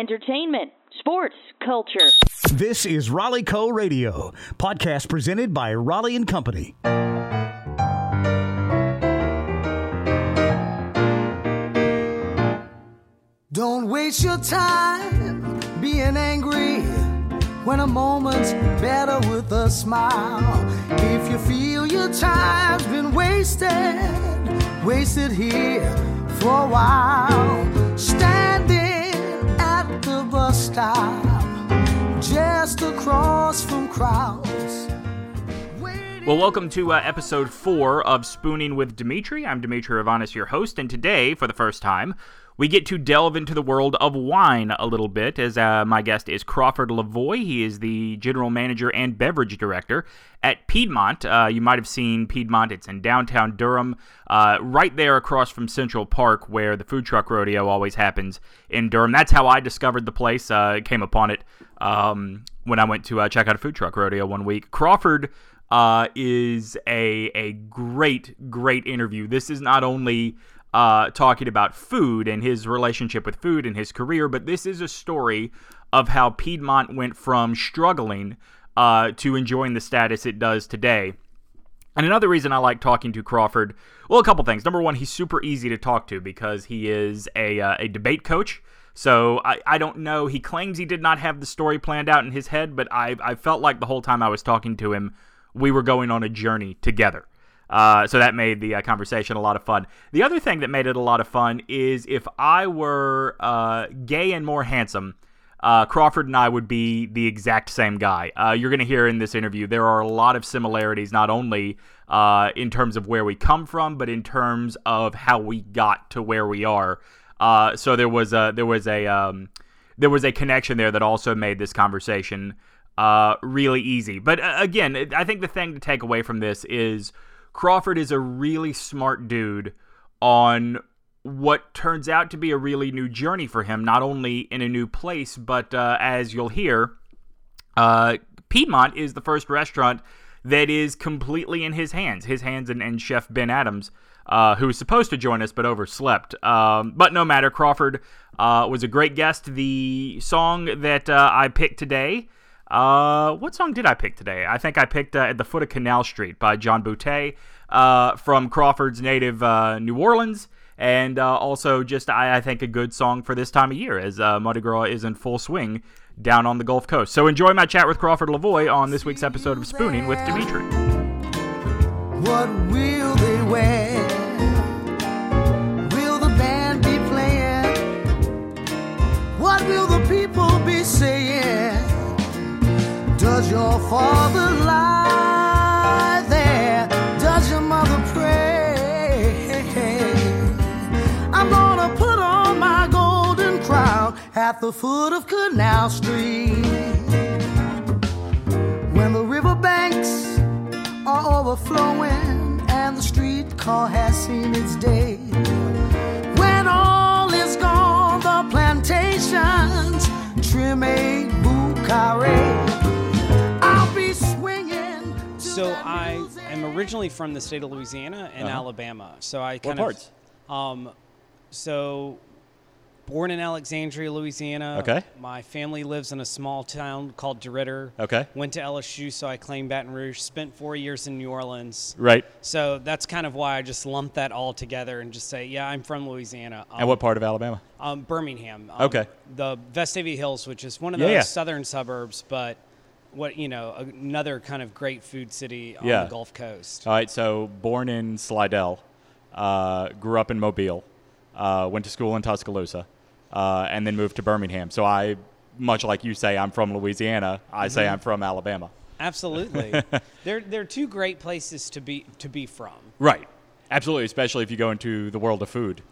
entertainment, sports, culture. This is Raleigh Co Radio, podcast presented by Raleigh and Company. Don't waste your time being angry when a moment's better with a smile. If you feel your time's been wasted, waste it here for a while. Standing at the Well, welcome to uh, episode four of Spooning with Dimitri. I'm Dimitri Ravanis, your host, and today, for the first time, we get to delve into the world of wine a little bit, as uh, my guest is Crawford Leavoy. He is the general manager and beverage director at Piedmont. Uh, you might have seen Piedmont. It's in downtown Durham, uh, right there across from Central Park, where the food truck rodeo always happens in Durham. That's how I discovered the place. Uh, came upon it um, when I went to uh, check out a food truck rodeo one week. Crawford uh, is a a great great interview. This is not only uh, talking about food and his relationship with food and his career, but this is a story of how Piedmont went from struggling uh, to enjoying the status it does today. And another reason I like talking to Crawford, well, a couple things. Number one, he's super easy to talk to because he is a, uh, a debate coach. So I, I don't know. He claims he did not have the story planned out in his head, but I, I felt like the whole time I was talking to him, we were going on a journey together. Uh, so that made the uh, conversation a lot of fun. The other thing that made it a lot of fun is if I were uh, gay and more handsome, uh, Crawford and I would be the exact same guy. Uh, you're going to hear in this interview there are a lot of similarities, not only in terms of where we come from, but in terms of how we got to where we are. so there was a there was a um, there was a connection there that also made this conversation really easy. But again, I think the thing to take away from this is. Crawford is a really smart dude on what turns out to be a really new journey for him, not only in a new place, but uh, as you'll hear, uh, Piedmont is the first restaurant that is completely in his hands, his hands and, and Chef Ben Adams. Uh, who was supposed to join us but overslept. Um, but no matter, Crawford uh, was a great guest. The song that uh, I picked today uh, what song did I pick today? I think I picked uh, "At the Foot of Canal Street" by John Boutté uh, from Crawford's native uh, New Orleans, and uh, also just I, I, think a good song for this time of year as uh, Mardi Gras is in full swing down on the Gulf Coast. So enjoy my chat with Crawford Leavoy on this week's episode of Spooning with Dimitri. What will they wear? Will the band be playing? What will the people be saying? Your father lie there? Does your mother pray? I'm gonna put on my golden crown at the foot of Canal Street. When the riverbanks are overflowing and the streetcar has seen its day. When all is gone, the plantations trim a bouquet. So I am originally from the state of Louisiana and uh-huh. Alabama. So I kind what parts? of um, so born in Alexandria, Louisiana. Okay. My family lives in a small town called DeRidder. Okay. Went to LSU, so I claimed Baton Rouge. Spent four years in New Orleans. Right. So that's kind of why I just lumped that all together and just say, yeah, I'm from Louisiana. Um, and what part of Alabama? Um, Birmingham. Um, okay. The Vestavia Hills, which is one of yeah, yeah. southern suburbs, but what you know another kind of great food city on yeah. the Gulf Coast. All right, so born in Slidell, uh, grew up in Mobile, uh, went to school in Tuscaloosa, uh, and then moved to Birmingham. So I, much like you say, I'm from Louisiana. I mm-hmm. say I'm from Alabama. Absolutely, they're they're two great places to be to be from. Right. Absolutely, especially if you go into the world of food,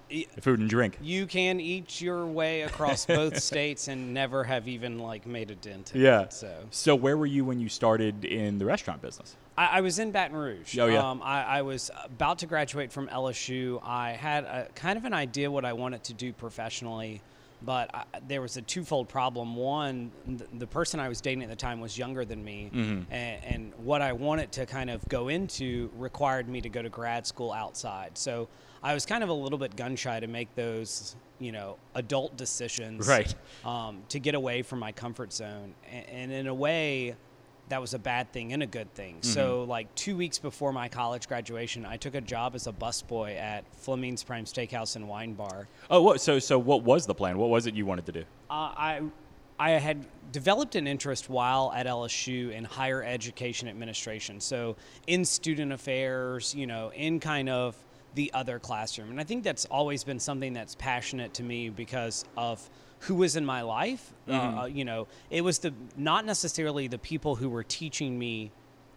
food and drink. You can eat your way across both states and never have even like made a dent. yeah. It, so. so where were you when you started in the restaurant business? I, I was in Baton Rouge. Oh yeah. Um, I, I, was about to graduate from LSU. I had a, kind of an idea what I wanted to do professionally. But I, there was a twofold problem. One, the, the person I was dating at the time was younger than me, Mm-hmm. and, and what I wanted to kind of go into required me to go to grad school outside. So I was kind of a little bit gun shy to make those, you know, adult decisions, Right. Um, to get away from my comfort zone, and, and in a way. That was a bad thing and a good thing. Mm-hmm. So, like two weeks before my college graduation, I took a job as a busboy at Fleming's Prime Steakhouse and Wine Bar. Oh, what, so so what was the plan? What was it you wanted to do? Uh, I I had developed an interest while at LSU in higher education administration. So in student affairs, you know, in kind of the other classroom. And I think that's always been something that's passionate to me because of who was in my life. Uh, you know, it was the not necessarily the people who were teaching me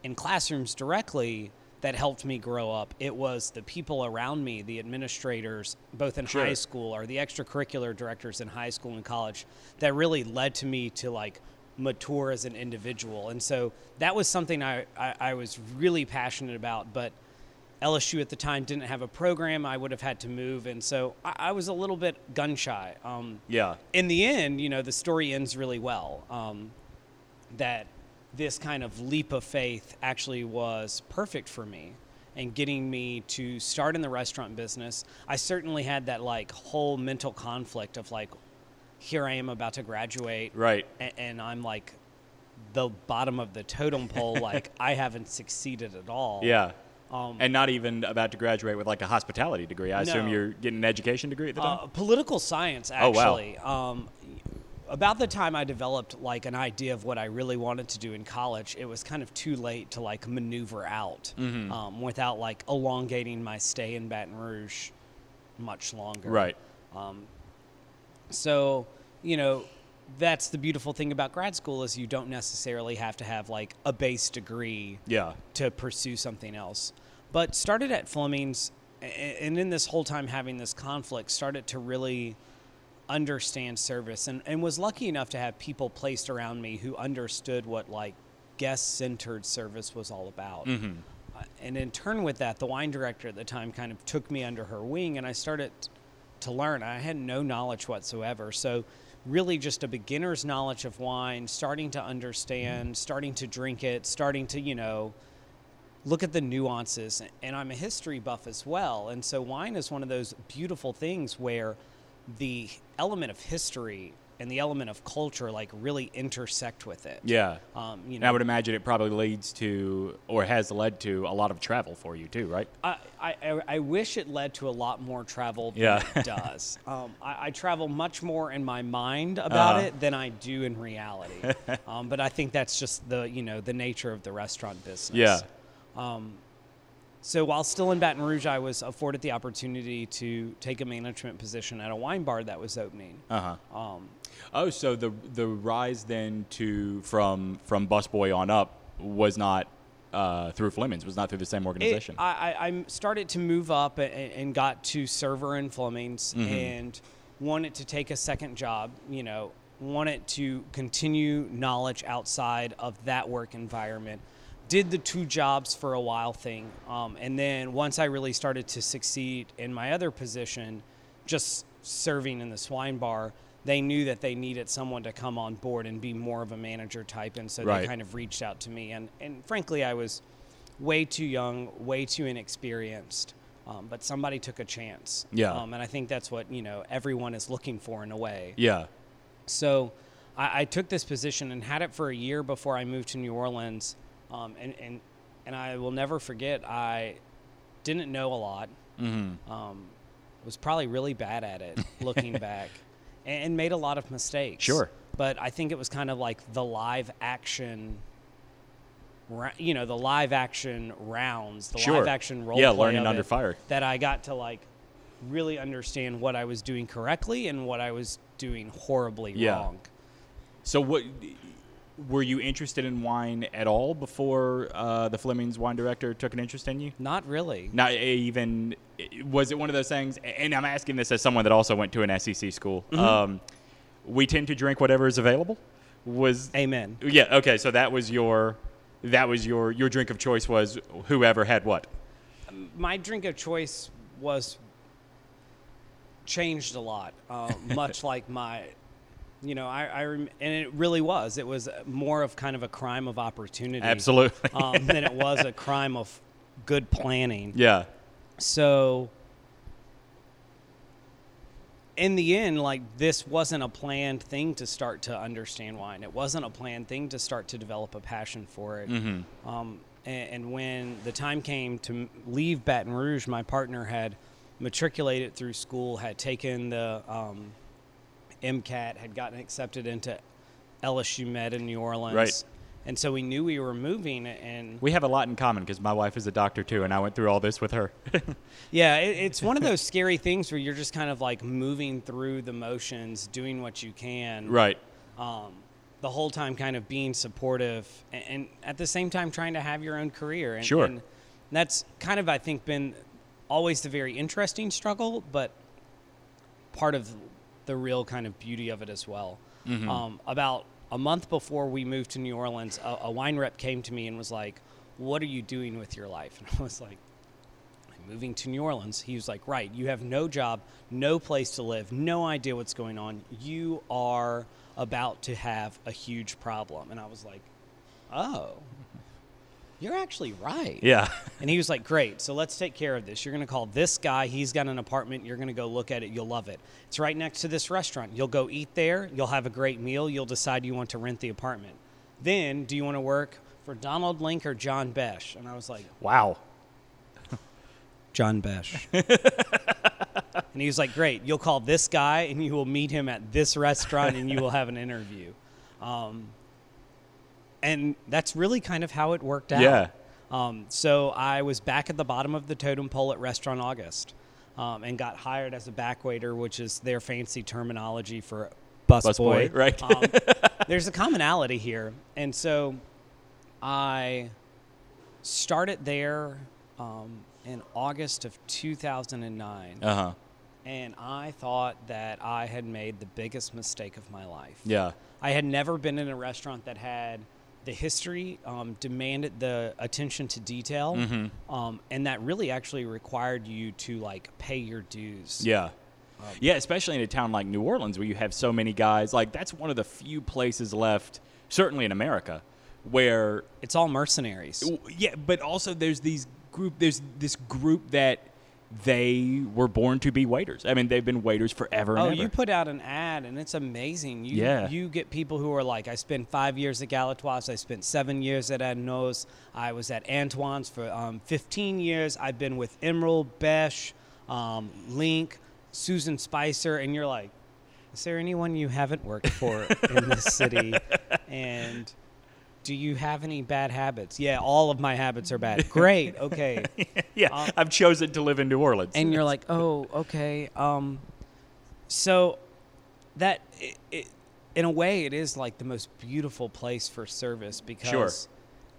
in classrooms directly that helped me grow up. It was the people around me, the administrators, both in high school or the extracurricular directors in high school and college, that really led to me to like mature as an individual. And so that was something I, I, I was really passionate about. But LSU at the time didn't have a program. I would have had to move. And so I, I was a little bit gun shy. Um, Yeah. in the end, you know, the story ends really well. Um, that this kind of leap of faith actually was perfect for me and getting me to start in the restaurant business. I certainly had that like whole mental conflict of like, here I am about to graduate, Right. and, and I'm like the bottom of the totem pole. like I haven't succeeded at all. Yeah. Um, and not even about to graduate with like a hospitality degree. I assume you're getting an education degree at the time. Uh, political science, actually. Oh, wow. Um, about the time I developed like an idea of what I really wanted to do in college, it was kind of too late to like maneuver out Mm-hmm. um, without like elongating my stay in Baton Rouge much longer. right. So, you know, that's the beautiful thing about grad school is you don't necessarily have to have like a base degree Yeah. to pursue something else. But started at Fleming's, and in this whole time having this conflict, started to really understand service and, and was lucky enough to have people placed around me who understood what like guest centered service was all about. Uh, And in turn with that, the wine director at the time kind of took me under her wing and I started to learn. I had no knowledge whatsoever. So, really, just a beginner's knowledge of wine, starting to understand, mm-hmm. starting to drink it, starting to, you know, look at the nuances. And I'm a history buff as well. And so, wine is one of those beautiful things where the element of history and the element of culture like really intersect with it. Yeah. Um, you And I would imagine it probably leads to, or has led to, a lot of travel for you too, right? I, I, I- I wish it led to a lot more travel than Yeah. it does. Um, I, I travel much more in my mind about Uh-huh. it than I do in reality. um, but I think that's just the you know the nature of the restaurant business. Yeah. So while still in Baton Rouge, I was afforded the opportunity to take a management position at a wine bar that was opening. Uh huh. Um, Oh, so the the rise then to from from busboy on up was not uh, through Fleming's, was not through the same organization. I, I, I started to move up and, and got to server in Fleming's Mm-hmm. and wanted to take a second job, you know, wanted to continue knowledge outside of that work environment. Did the two jobs for a while thing. Um, and then once I really started to succeed in my other position, just serving in the swine bar, they knew that they needed someone to come on board and be more of a manager type. And so Right. they kind of reached out to me. And, and frankly, I was way too young, way too inexperienced. Um, but somebody took a chance. Yeah. Um, and I think that's what you know everyone is looking for in a way. yeah. So I, I took this position and had it for a year before I moved to New Orleans. Um, and, and and I will never forget. I didn't know a lot. Mm-hmm. Um, was probably really bad at it looking back, and, and made a lot of mistakes. Sure. But I think it was kind of like the live action. You know the live action rounds, the Sure. live action role. Yeah, learning under fire. That I got to like really understand what I was doing correctly and what I was doing horribly Yeah. wrong. So what were you interested in wine at all before uh, the Fleming's wine director took an interest in you? Not really. Not even was it one of those things? And I'm asking this as someone that also went to an SEC school. Mm-hmm. Um, we tend to drink whatever is available. Was Amen. yeah okay? So that was your that was your your drink of choice was whoever had what. My drink of choice was changed a lot, uh, much like my, you know, I, I rem- and it really was. It was more of kind of a crime of opportunity, Absolutely. um, than it was a crime of good planning. yeah. So, in the end, like this wasn't a planned thing to start to understand wine. It wasn't a planned thing to start to develop a passion for it. Um, and, and when the time came to leave Baton Rouge, my partner had matriculated through school, had taken the um, MCAT, had gotten accepted into LSU Med in New Orleans. Right. And so we knew we were moving, and We have a lot in common because my wife is a doctor too, and I went through all this with her. Yeah, it, it's one of those scary things where you're just kind of like moving through the motions, doing what you can. right. Um, the whole time kind of being supportive and, and at the same time trying to have your own career. And, Sure. And that's kind of, I think, been always the very interesting struggle, but part of the real kind of beauty of it as well. Um, about a month before we moved to New Orleans, a, a wine rep came to me and was like, What are you doing with your life? And I was like, I'm moving to New Orleans. He was like, Right, you have no job, no place to live, no idea what's going on. You are about to have a huge problem. And I was like, Oh, you're actually right. Yeah. And he was like, Great, so let's take care of this. You're going to call this guy. He's got an apartment. You're going to go look at it. You'll love it. It's right next to this restaurant. You'll go eat there. You'll have a great meal. You'll decide you want to rent the apartment. Then, do you want to work for Donald Link or John Besh? And I was like, Wow. John Besh. and he was like, Great, you'll call this guy and you will meet him at this restaurant and you will have an interview. Um, and that's really kind of how it worked out. Yeah. Um, so I was back at the bottom of the totem pole at Restaurant August um, and got hired as a back waiter, which is their fancy terminology for busboy. Busboy, right. um, there's a commonality here. And so I started there um, in August of 2009. Uh huh. And I thought that I had made the biggest mistake of my life. Yeah. I had never been in a restaurant that had the history, um, demanded the attention to detail, Mm-hmm. um, and that really actually required you to like pay your dues. Yeah. yeah, especially in a town like New Orleans where you have so many guys. Like that's one of the few places left, certainly in America, where It's all mercenaries. yeah, but also there's these group. There's this group that they were born to be waiters. I mean, they've been waiters forever. Oh, and you put out an ad and it's amazing. You, Yeah. You get people who are like, I spent five years at Galatoire's. I spent seven years at Arnaud's. I was at Antoine's for um, 15 years. I've been with Emeril, Besh, um, Link, Susan Spicer. And you're like, is there anyone you haven't worked for in this city? And do you have any bad habits? Yeah, all of my habits are bad. Great. Okay. yeah, I've chosen to live in New Orleans. and you're like, oh, okay. Um, so that it, it, in a way, it is like the most beautiful place for service because Sure.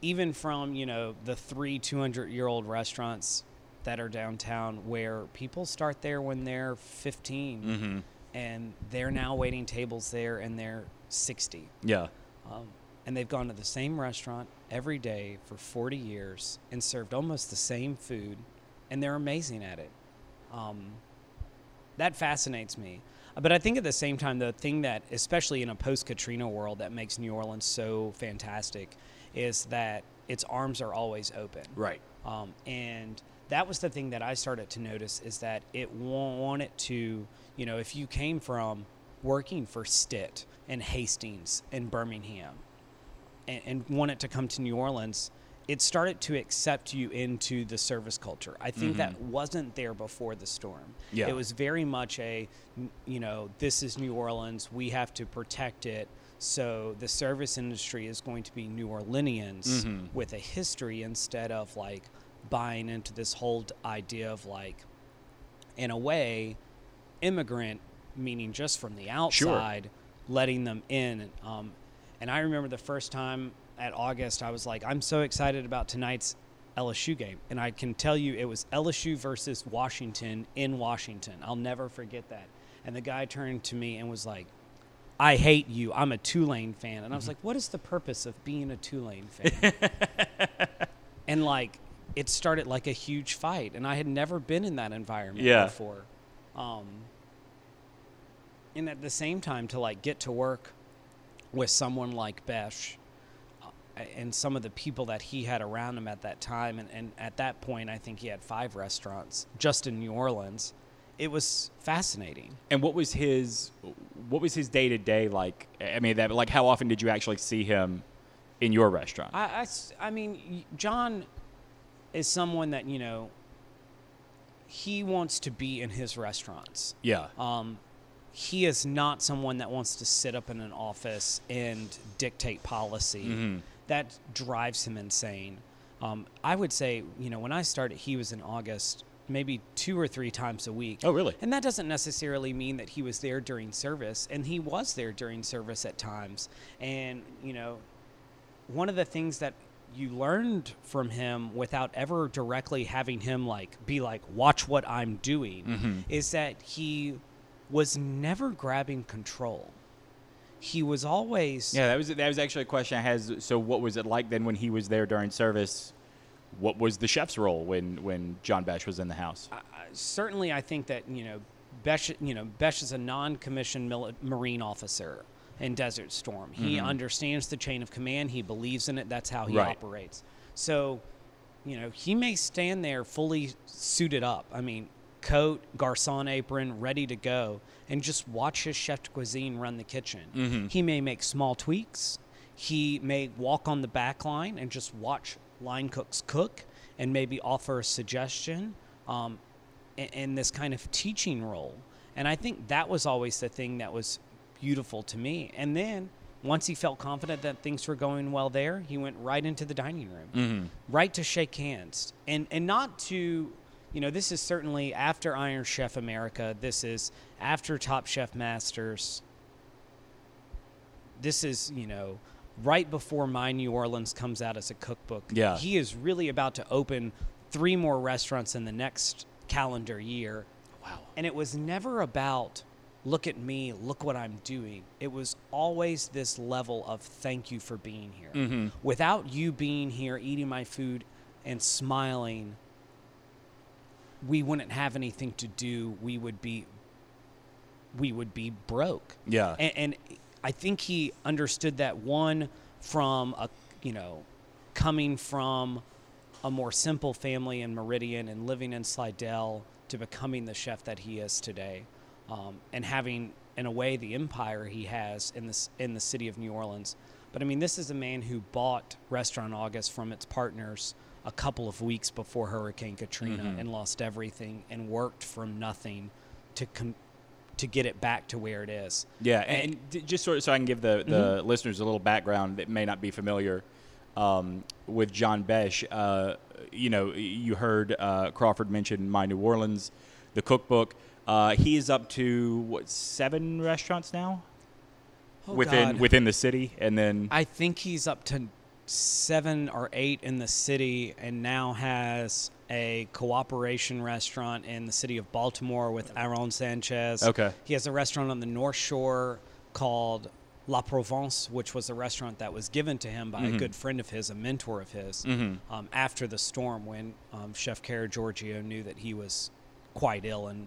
even from you know the three 200 year old restaurants that are downtown, where people start there when they're 15, Mm-hmm. and they're now waiting tables there, and they're 60. yeah, Um, and they've gone to the same restaurant every day for 40 years and served almost the same food, and they're amazing at it. Um, that fascinates me. But I think at the same time, the thing that, especially in a post Katrina world, that makes New Orleans so fantastic is that its arms are always open. right. Um, and that was the thing that I started to notice is that it wanted to, you know, if you came from working for Stitt and Hastings and Birmingham and, and wanted to come to New Orleans, it started to accept you into the service culture. I think that wasn't there before the storm. Yeah. It was very much a, you know, this is New Orleans. We have to protect it. So the service industry is going to be New Orleanians with a history instead of like buying into this whole idea of like, in a way, immigrant, meaning just from the outside, letting them in. Um, and I remember the first time at August, I was like, I'm so excited about tonight's LSU game. And I can tell you it was LSU versus Washington in Washington. I'll never forget that. And the guy turned to me and was like, I hate you. I'm a Tulane fan. And I was like, what is the purpose of being a Tulane fan? and like, it started like a huge fight. And I had never been in that environment Yeah. before. Um, and at the same time to like get to work with someone like Besh uh, and some of the people that he had around him at that time and, and at that point I think he had five restaurants just in New Orleans it was fascinating And what was his what was his day to day like? I mean, that like how often did you actually see him in your restaurant? I, I mean, John is someone that, you know, he wants to be in his restaurants. yeah. Um, he is not someone that wants to sit up in an office and dictate policy. Mm-hmm. That drives him insane. Um, I would say, you know, when I started, he was in August, maybe two or three times a week. Oh, really? And that doesn't necessarily mean that he was there during service, and he was there during service at times. And, you know, one of the things that you learned from him without ever directly having him like be like watch what i'm doing Mm-hmm. is that he was never grabbing control he was always Yeah, that was that was actually a question I had. So, what was it like then when he was there during service? What was the chef's role when when John Besh was in the house? certainly i think that you know besh you know besh is a non-commissioned mili- marine officer in desert storm he mm-hmm. understands the chain of command he believes in it that's how he Right. operates so you know he may stand there fully suited up i mean coat garçon apron ready to go and just watch his chef de cuisine run the kitchen he may make small tweaks he may walk on the back line and just watch line cooks cook and maybe offer a suggestion um, in, in this kind of teaching role. And I think that was always the thing that was beautiful to me. And then once he felt confident that things were going well there, he went right into the dining room, right to shake hands, and and not to. You know, this is certainly after Iron Chef America. This is after Top Chef Masters this is you know right before my new orleans comes out as a cookbook Yeah. he is really about to open three more restaurants in the next calendar year Wow. and it was never about look at me look what i'm doing it was always this level of thank you for being here mm-hmm. without you being here eating my food and smiling we wouldn't have anything to do we would be we would be broke Yeah. and, and I think he understood that one from a you know coming from a more simple family in Meridian and living in Slidell to becoming the chef that he is today, um, and having in a way the empire he has in this in the city of New Orleans. But I mean, this is a man who bought Restaurant August from its partners a couple of weeks before Hurricane Katrina and lost everything and worked from nothing to com- to get it back to where it is. Yeah, and, d- just sort of so I can give the, the listeners a little background that may not be familiar um, with John Besh. Uh, you know, you heard uh, Crawford mention My New Orleans, the cookbook. Uh, he is up to what seven restaurants now Oh, within God. within the city, and then I think he's up to seven or eight in the city and now has a cooperation restaurant in the city of Baltimore with Aaron Sanchez. Okay. He has a restaurant on the North Shore called La Provence, which was a restaurant that was given to him by Mm-hmm. a good friend of his, a mentor of his, um, after the storm when um, Chef Kerageorgiou knew that he was quite ill and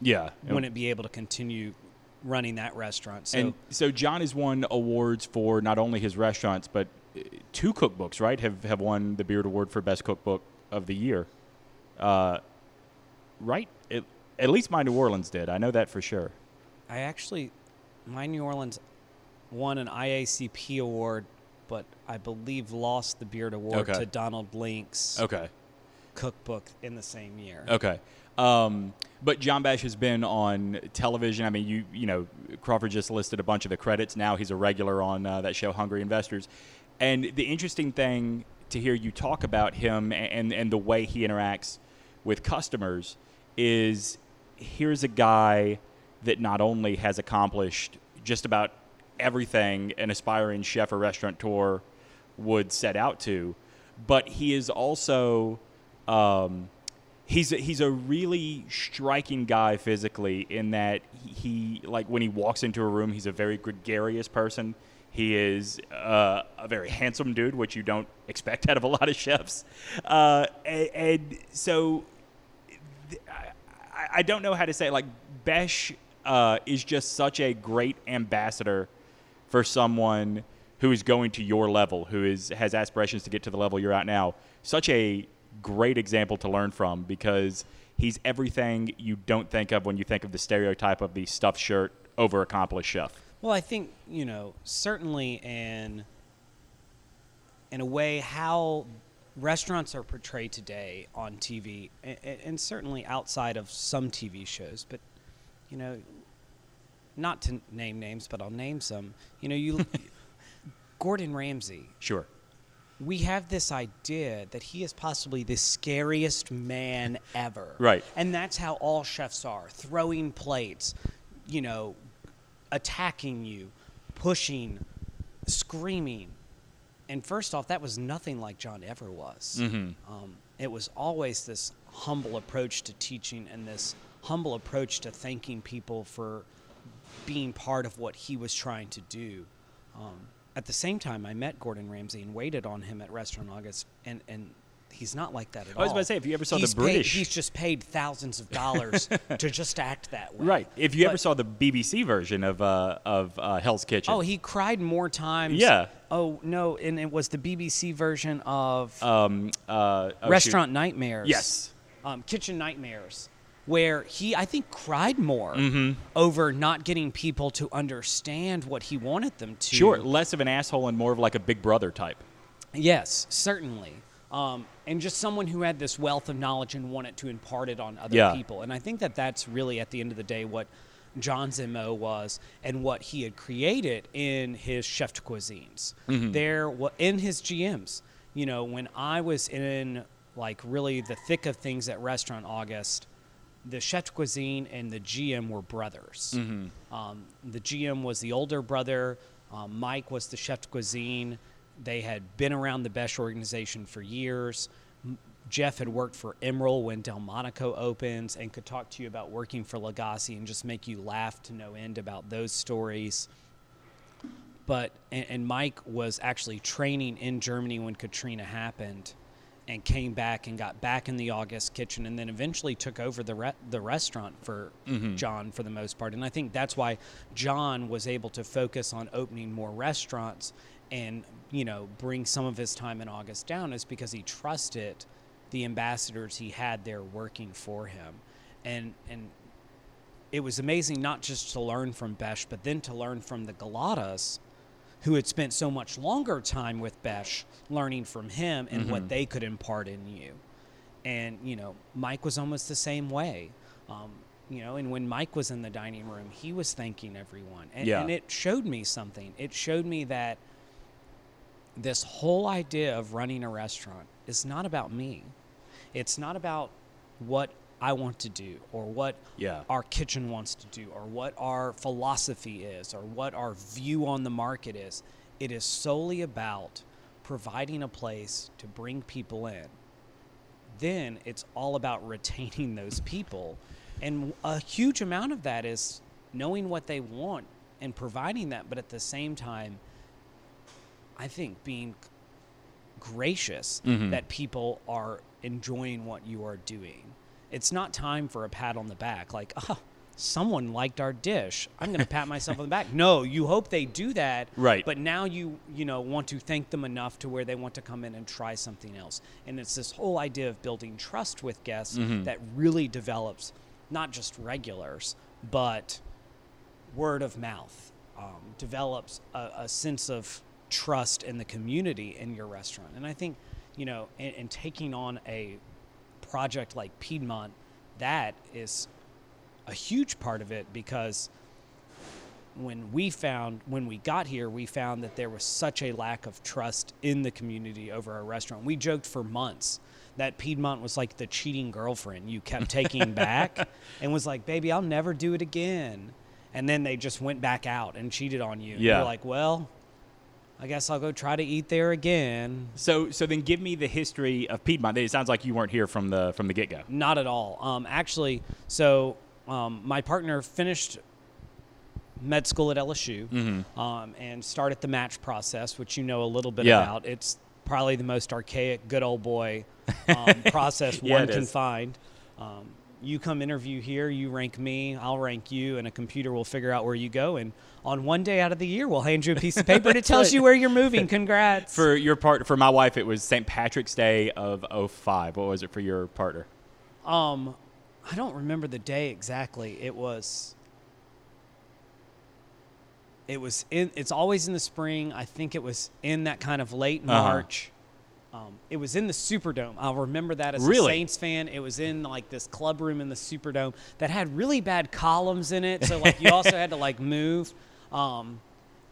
yeah, wouldn't be able to continue running that restaurant. So and so John has won awards for not only his restaurants but two cookbooks. Right, have have won the Beard Award for best cookbook of the year. Uh, right, it, at least my New Orleans did. I know that for sure. I actually, my New Orleans won an IACP award, but I believe lost the Beard Award Okay. to Donald Link's Okay. cookbook in the same year. Okay. Um, but John Besh has been on television. I mean, you you know, Crawford just listed a bunch of the credits. Now he's a regular on uh, that show, Hungry Investors. And the interesting thing to hear you talk about him and and the way he interacts with customers is here's a guy that not only has accomplished just about everything an aspiring chef or restaurateur would set out to, but he is also um, he's a, he's a really striking guy physically in that he like when he walks into a room he's a very gregarious person he is uh, a very handsome dude which you don't expect out of a lot of chefs uh, and, and so th- I, I don't know how to say it. like Besh uh, is just such a great ambassador for someone who is going to your level, who is has aspirations to get to the level you're at now. Such a great example to learn from because he's everything you don't think of when you think of the stereotype of the stuffed shirt, over accomplished chef. Well, I think you know certainly in in a way how restaurants are portrayed today on TV, and, and certainly outside of some TV shows, but you know, not to name names, but I'll name some. You know, you Gordon Ramsay. Sure. We have this idea that he is possibly the scariest man ever. Right. And that's how all chefs are throwing plates, you know, attacking you, pushing, screaming. And first off, that was nothing like John ever was. Um, it was always this humble approach to teaching and this humble approach to thanking people for being part of what he was trying to do. Um, at the same time, I met Gordon Ramsay and waited on him at Restaurant August, and, and he's not like that at all. I was about to say, if you ever saw the He's paid- British- he's just paid thousands of dollars to just act that way. Right. If you ever saw the BBC version of uh, of uh, Hell's Kitchen. Oh, he cried more times. Yeah. Oh no, and it was the BBC version of um, uh, oh, shoot. Restaurant Nightmares. Yes. Um, Kitchen Nightmares, where he I think cried more Mm-hmm. over not getting people to understand what he wanted them to. Sure, less of an asshole and more of like a big brother type. Yes, certainly. Um, and just someone who had this wealth of knowledge and wanted to impart it on other Yeah. people. And I think that that's really, at the end of the day, what John's MO was and what he had created in his chef de cuisines. There, in his GMs, you know, when I was in like really the thick of things at Restaurant August, the chef de cuisine and the GM were brothers. Um, the GM was the older brother. Um, Mike was the chef de cuisine. They had been around the Besh organization for years. Jeff had worked for Emeril when Delmonico opens and could talk to you about working for Lagasse and just make you laugh to no end about those stories. But and, and Mike was actually training in Germany when Katrina happened, and came back and got back in the August kitchen, and then eventually took over the re- the restaurant for mm-hmm. John for the most part. And I think that's why John was able to focus on opening more restaurants and you know bring some of his time in August down is because he trusted the ambassadors he had there working for him, and and it was amazing not just to learn from Besh, but then to learn from the Gulottas, who had spent so much longer time with Besh, learning from him and what they could impart in you. And you know, Mike was almost the same way. Um, you know, and when Mike was in the dining room, he was thanking everyone, and, Yeah. and it showed me something. It showed me that this whole idea of running a restaurant is not about me. It's not about what I want to do or what Yeah. our kitchen wants to do or what our philosophy is or what our view on the market is. It is solely about providing a place to bring people in. Then it's all about retaining those people. And a huge amount of that is knowing what they want and providing that, but at the same time, I think being gracious that people are enjoying what you are doing. It's not time for a pat on the back, like, oh, someone liked our dish. I'm going to pat myself on the back. No, you hope they do that. Right. But now you, you know, want to thank them enough to where they want to come in and try something else. And it's this whole idea of building trust with guests that really develops not just regulars, but word of mouth um, develops a, a sense of trust in the community in your restaurant. And I think, you know, in, in taking on a project like Piedmont, that is a huge part of it because when we found when we got here we found that there was such a lack of trust in the community over our restaurant we joked for months that piedmont was like the cheating girlfriend you kept taking back and was like baby i'll never do it again and then they just went back out and cheated on you Yeah. you're like well i guess i'll go try to eat there again So so then give me the history of Piedmont. It sounds like you weren't here from the from the get go. Not at all. Um, actually, so um, my partner finished med school at LSU um, and started the match process, which you know a little bit Yeah. about. It's probably the most archaic, good old boy um, process Yeah, one can is. find. Um, you come interview here, you rank me, I'll rank you, and a computer will figure out where you go. And on one day out of the year, we'll hand you a piece of paper that tells you where you're moving. Congrats. For your part, for my wife, it was St. Patrick's Day of 05. What was it for your partner? um, I don't remember the day exactly. It was. It was in. It's always in the spring. I think it was in that kind of late Uh-huh. March. Um, it was in the Superdome. I'll remember that as Really? a Saints fan. It was in like this club room in the Superdome that had really bad columns in it. So like you also had to like move. Um,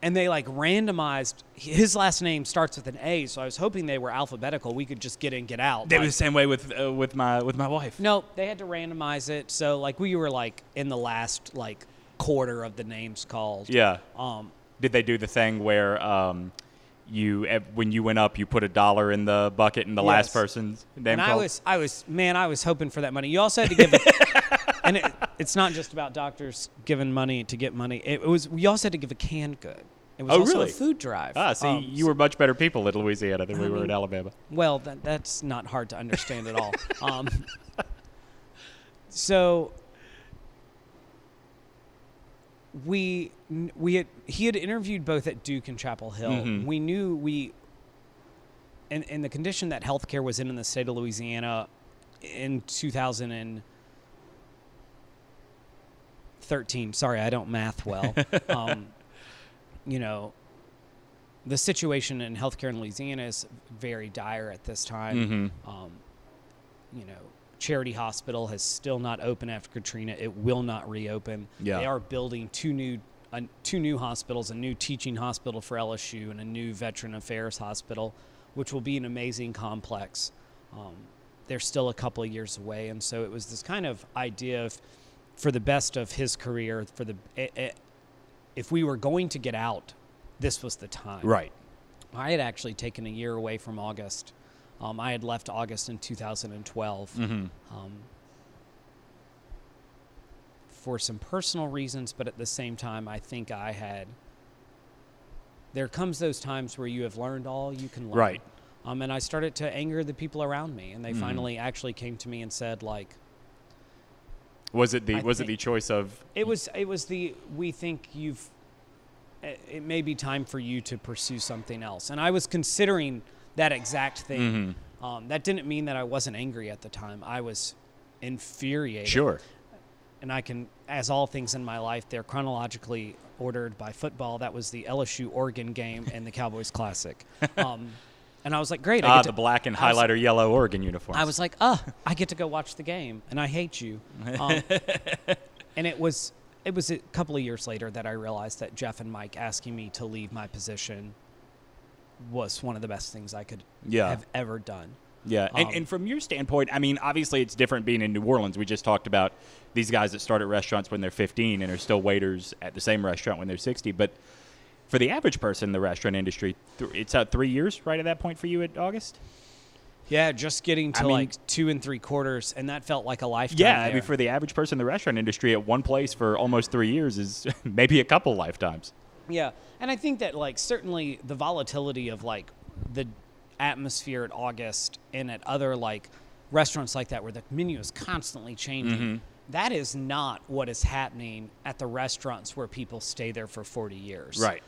and they like randomized. His last name starts with an A, so I was hoping they were alphabetical. We could just get in, get out. They like- was the same way with uh, with my with my wife. no, they had to randomize it. So like we were like in the last like quarter of the names called. Yeah. Um, Did they do the thing where um, you when you went up, you put a dollar in the bucket and the last person's name and I was, I was, man, I was hoping for that money. You also had to give it, and it, it's not just about doctors giving money to get money. It, was, we also had to give a canned good. It was Oh, also really? a food drive. ah, see, Um, you were much better people at Louisiana than we I were mean- at Alabama. Well, that, that's not hard to understand at all. Um, so we we had he had interviewed both at Duke and Chapel Hill. Mhm. We knew we in in the condition that healthcare was in in the state of Louisiana in 2013. Sorry, I don't math well. um, you know, the situation in healthcare in Louisiana is very dire at this time. Mhm. Um, you know, Charity Hospital has still not opened after Katrina. It will not reopen. Yeah. They are building two new uh, two new hospitals, a new teaching hospital for LSU and a new Veteran Affairs hospital, which will be an amazing complex. Um, they're still a couple of years away, and so it was this kind of idea of, for the best of his career, for the eh, eh, if we were going to get out, this was the time. Right. I had actually taken a year away from August. Um, I had left August in 2012 Mhm. um, for some personal reasons, but at the same time, I think I had. There comes those times where you have learned all you can learn. Right. Um, and I started to anger the people around me, and they Mhm. finally actually came to me and said, like, Was it the I was it the choice of it was it was the we think you've it may be time for you to pursue something else and i was considering that exact thing Mm-hmm. um, that didn't mean that i wasn't angry at the time i was infuriated sure? and i can as all things in my life they're chronologically ordered by football that was the lsu oregon game and the cowboys classic um, and i was like great I Ah, the to- black and I was- highlighter yellow Oregon uniforms. I was like, oh, I get to go watch the game, and I hate you. Um, and it was it was a couple of years later that I realized that Jeff and Mike asking me to leave my position was one of the best things I could Yeah. have ever done. Yeah, and, Um, and from your standpoint, I mean, obviously it's different being in New Orleans. We just talked about these guys that start at restaurants when they're 15 and are still waiters at the same restaurant when they're 60. But for the average person in the restaurant industry, th- it's uh, three years right at that point for you at August. Yeah, just getting to I mean- like two and three quarters, and that felt like a lifetime. Yeah, I mean, for the average person in the restaurant industry, at one place for almost three years is maybe a couple lifetimes. Yeah, and I think that like certainly the volatility of like the atmosphere at August and at other like restaurants like that where the menu is constantly changing. Mm-hmm. that is not what is happening at the restaurants where people stay there for 40 years. Right.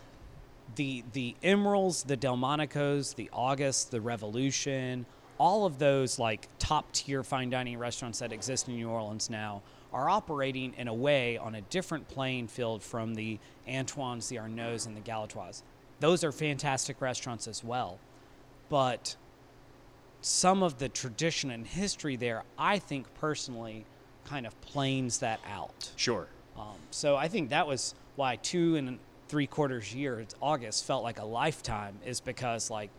The the Emeril's, the Delmonicos, the August, the Revolution, all of those like top tier fine dining restaurants that exist in New Orleans now are operating in a way on a different playing field from the Antoine's, the Arnaud's, and the Galatoire's. Those are fantastic restaurants as well. But some of the tradition and history there, I think personally, kind of planes that out. Sure. Um, so I think that was why two and three quarters year, it's August, felt like a lifetime, is because like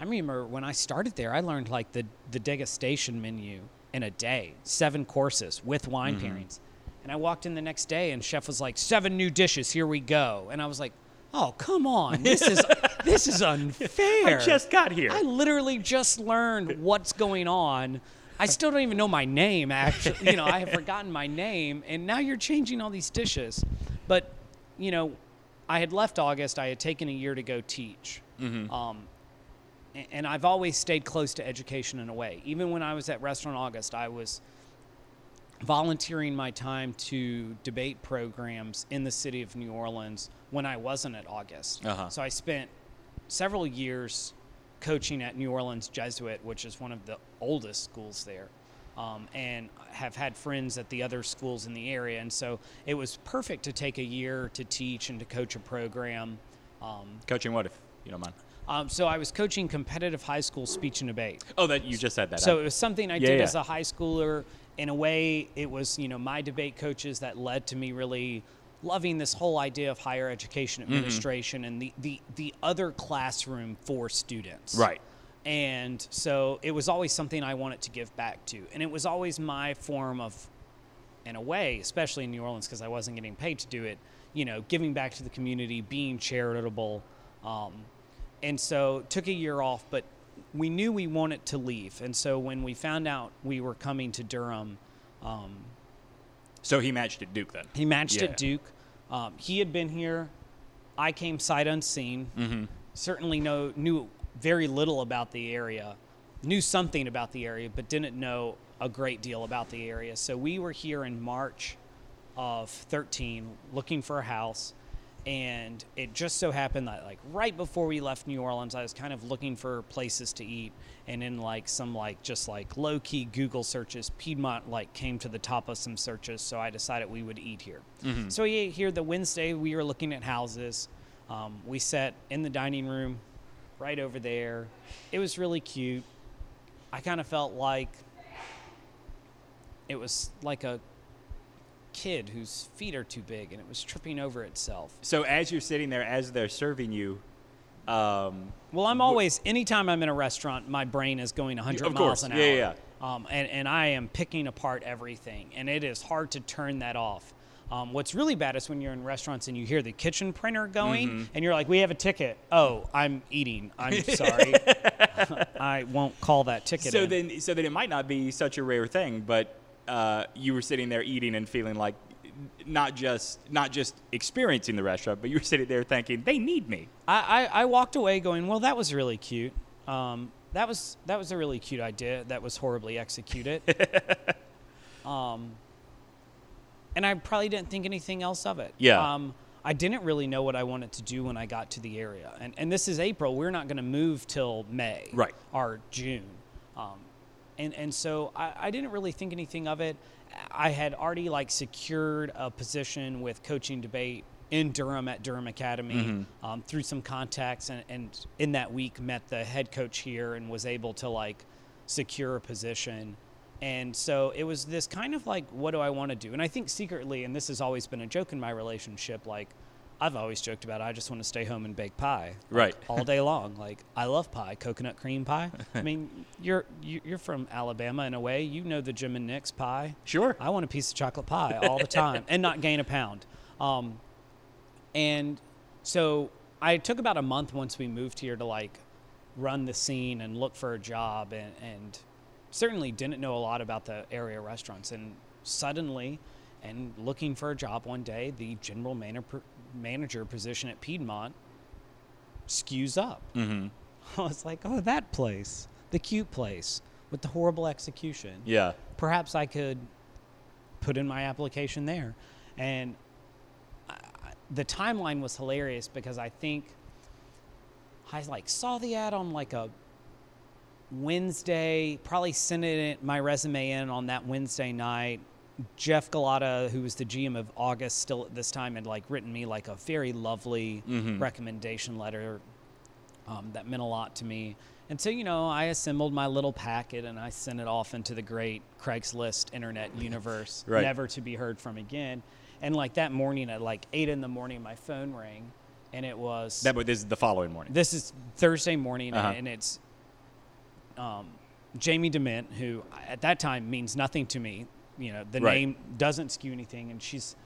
I remember when I started there, I learned like the the degustation menu in a day, seven courses with wine pairings, and I walked in the next day and chef was like seven new dishes, here we go, and I was like, oh come on, this is this is unfair. I just got here. I literally just learned what's going on. I still don't even know my name, actually. You know, I have forgotten my name, and now you're changing all these dishes. But, you know, I had left August. I had taken a year to go teach. Um, a- and I've always stayed close to education in a way. Even when I was at Restaurant August, I was volunteering my time to debate programs in the city of New Orleans when I wasn't at August. Uh-huh. So I spent several years coaching at New Orleans Jesuit, which is one of the oldest schools there, um, and have had friends at the other schools in the area. And so it was perfect to take a year to teach and to coach a program. Um, Coaching what, if you don't mind? Um, so I was coaching competitive high school speech and debate. Oh, that you just said that. So I- it was something I Yeah, did yeah. as a high schooler. In a way, it was you know my debate coaches that led to me really loving this whole idea of higher education Mm-hmm. administration and the, the the other classroom for students. Right. And so it was always something I wanted to give back to, and it was always my form of, in a way, especially in New Orleans because I wasn't getting paid to do it. You know, giving back to the community, being charitable. Um, and so took a year off but we knew we wanted to leave. And so when we found out we were coming to durham um, so he matched at Duke then. he matched Yeah. at duke. Um, he had been here. I came sight unseen. Mm-hmm. certainly know, knew very little about the area. Knew something about the area but didn't know a great deal about the area. So we were here in march of 13 looking for a house and it just so happened that like right before we left new orleans i was kind of looking for places to eat. And in like some like just like low-key google searches piedmont like came to the top of some searches. So i decided we would eat here. So we ate here the wednesday we were looking at houses. Um, we sat in the dining room right over there. It was really cute. I kind of felt like it was like a kid whose feet are too big and it was tripping over itself. So as you're sitting there, as they're serving you, um, Well, I'm always anytime I'm in a restaurant, my brain is going 100 Of miles course. an Yeah, hour. yeah, Um, and and I am picking apart everything, and it is hard to turn that off. Um, what's really bad is when you're in restaurants and you hear the kitchen printer going, Mm-hmm. and you're like, "We have a ticket." Oh, I'm eating. I'm sorry. I won't call that ticket. so in. then, so then it might not be such a rare thing, but uh, you were sitting there eating and feeling like not just not just experiencing the restaurant, but you were sitting there thinking they need me. I, I, I walked away going, well, that was really cute. Um, that was that was a really cute idea. That was horribly executed. um, and I probably didn't think anything else of it. Yeah. Um, I didn't really know what I wanted to do when I got to the area, and and this is April. We're not going to move till May, Right. Or June. Um, and and so I, I didn't really think anything of it. I had already like secured a position with coaching debate in Durham at Durham Academy um, through some contacts, and, and in that week met the head coach here and was able to like secure a position. And so it was this kind of like, what do I want to do? And I think secretly, and this has always been a joke in my relationship, like I've always joked about, it. I just want to stay home and bake pie, like, Right. all day long. Like I love pie, coconut cream pie. I mean, you're you- you're from Alabama in a way. You know the Jim and Nick's pie. Sure. I want a piece of chocolate pie all the time and not gain a pound. Um, and so I took about a month once we moved here to like run the scene and look for a job and, and certainly didn't know a lot about the area restaurants. And suddenly, and looking for a job one day, the general manager, manager position at Piedmont skews up. Mm-hmm. I was like, oh, that place, the cute place with the horrible execution Yeah. perhaps I could put in my application there. And I, the timeline was hilarious because I think I like saw the ad on like a Wednesday, probably sent it my resume in on that Wednesday night. Jeff Gulotta, who was the GM of August still at this time, had like written me like a very lovely recommendation letter um, that meant a lot to me. And so, you know, I assembled my little packet and I sent it off into the great Craigslist internet universe, Right. never to be heard from again. And like that morning at like eight in the morning, my phone rang, and it was That but this is the following morning. this is Thursday morning, Uh-huh. and it's um, Jamie DeMent, who at that time means nothing to me. You know, the Right. name doesn't skew anything, and she's,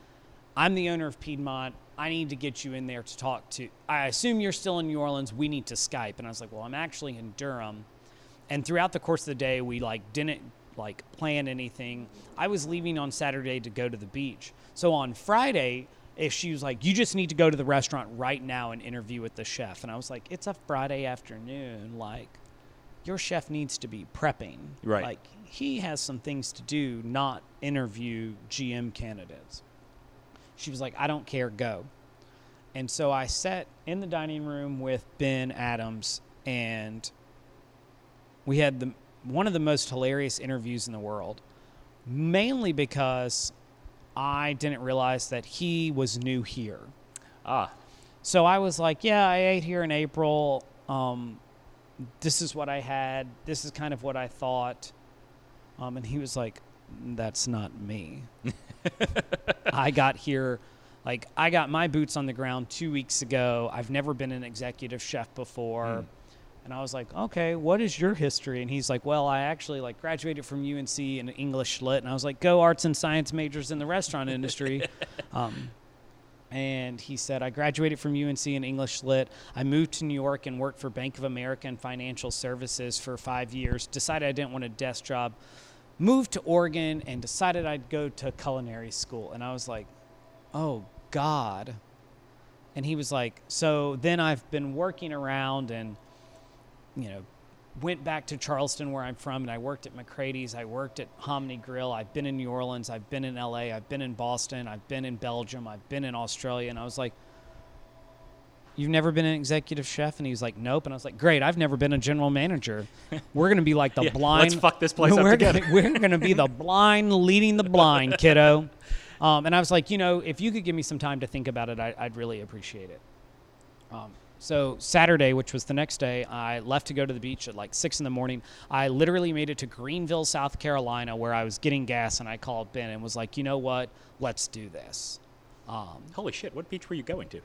I'm the owner of Piedmont. I need to get you in there to talk to. I assume you're still in New Orleans. We need to Skype, and I was like, well, I'm actually in Durham. And throughout the course of the day, we like didn't like plan anything. I was leaving on Saturday to go to the beach. So on Friday, if she was like, "You just need to go to the restaurant right now and interview with the chef," and I was like, "It's a Friday afternoon. Like, your chef needs to be prepping. Right. Like he has some things to do, not interview GM candidates. She was like, I don't care, go. And so I sat in the dining room with Ben Adams, and we had the one of the most hilarious interviews in the world, mainly because I didn't realize that he was new here. Ah, So I was like, yeah, I ate here in April. Um, this is what I had. This is kind of what I thought. Um, and he was like, that's not me. I got here, like, I got my boots on the ground two weeks ago. I've never been an executive chef before. And I was like, okay, what is your history? And he's like, well, I actually like graduated from UNC in English lit. And I was like, go arts and science majors in the restaurant industry. um, and he said, I graduated from UNC in English Lit. I moved to New York and worked for Bank of America and Financial Services for five years. Decided I didn't want a desk job. Moved to Oregon and decided I'd go to culinary school. And I was like, oh, God. And he was like, so then I've been working around and, you know, went back to Charleston where I'm from and I worked at McCrady's. I worked at Hominy Grill. I've been in New Orleans. I've been in LA. I've been in Boston. I've been in Belgium. I've been in Australia. And I was like, You've never been an executive chef? And he was like, Nope. And I was like, Great. I've never been a general manager. We're going to be like the Yeah, blind. let's fuck this place up we're together. Gonna, we're going to be the blind leading the blind, kiddo. Um, and I was like, You know, if you could give me some time to think about it, I, I'd really appreciate it. Um, so Saturday, which was the next day, I left to go to the beach at like six in the morning. I literally made it to Greenville, South Carolina, where I was getting gas, and I called Ben and was like, "You know what? Let's do this." Um, holy shit! What beach were you going to?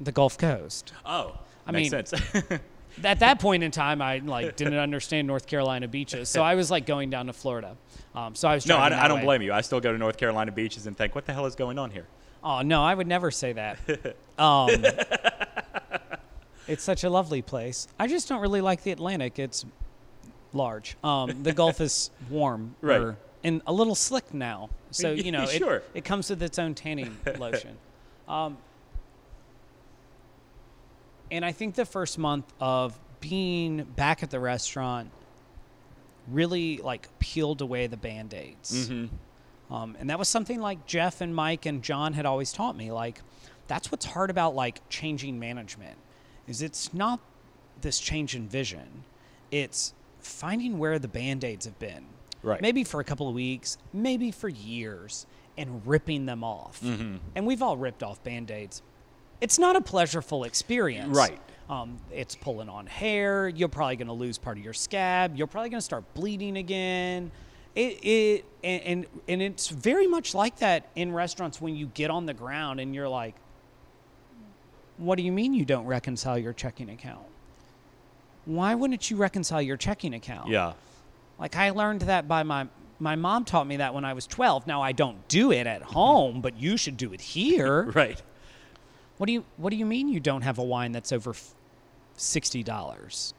The Gulf Coast. Oh, I makes mean, sense. At that point in time, I like didn't understand North Carolina beaches, so I was like going down to Florida. Um, so I was no, I, I don't way. blame you. I still go to North Carolina beaches and think, what the hell is going on here? Oh no, I would never say that. Um, it's such a lovely place. I just don't really like the Atlantic. It's large. Um, the Gulf is warm, Right. or- and a little slick now. So you know, it, Sure. it comes with its own tanning lotion. And I think the first month of being back at the restaurant really like peeled away the band-aids. Um, and that was something like Jeff and Mike and John had always taught me. Like, that's what's hard about like changing management, is it's not this change in vision. It's finding where the band-aids have been. Right. Maybe for a couple of weeks, maybe for years, and ripping them off. And we've all ripped off band-aids. It's not a pleasureful experience. Right. Um, it's pulling on hair. You're probably going to lose part of your scab. You're probably going to start bleeding again. It, it and, and and it's very much like that in restaurants when you get on the ground and you're like, "What do you mean you don't reconcile your checking account? Why wouldn't you reconcile your checking account?" Yeah. Like I learned that by my my mom taught me that when I was 12. Now I don't do it at home, but you should do it here. Right. What do you What do you mean you don't have a wine that's over sixty dollars?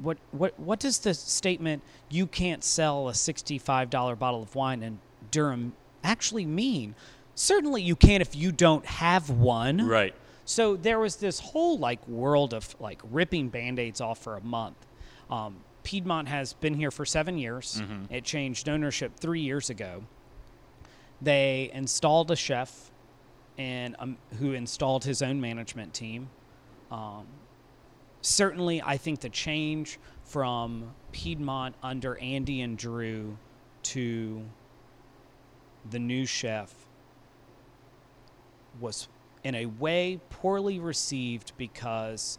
What What What does the statement "you can't sell a sixty-five dollar bottle of wine in Durham" actually mean? Certainly, you can if you don't have one. Right. So there was this whole like world of like ripping band-aids off for a month. Um, Piedmont has been here for seven years. It changed ownership three years ago. They installed a chef, and um, who installed his own management team. Um, certainly, I think the change from Piedmont under Andy and Drew to the new chef was in a way poorly received because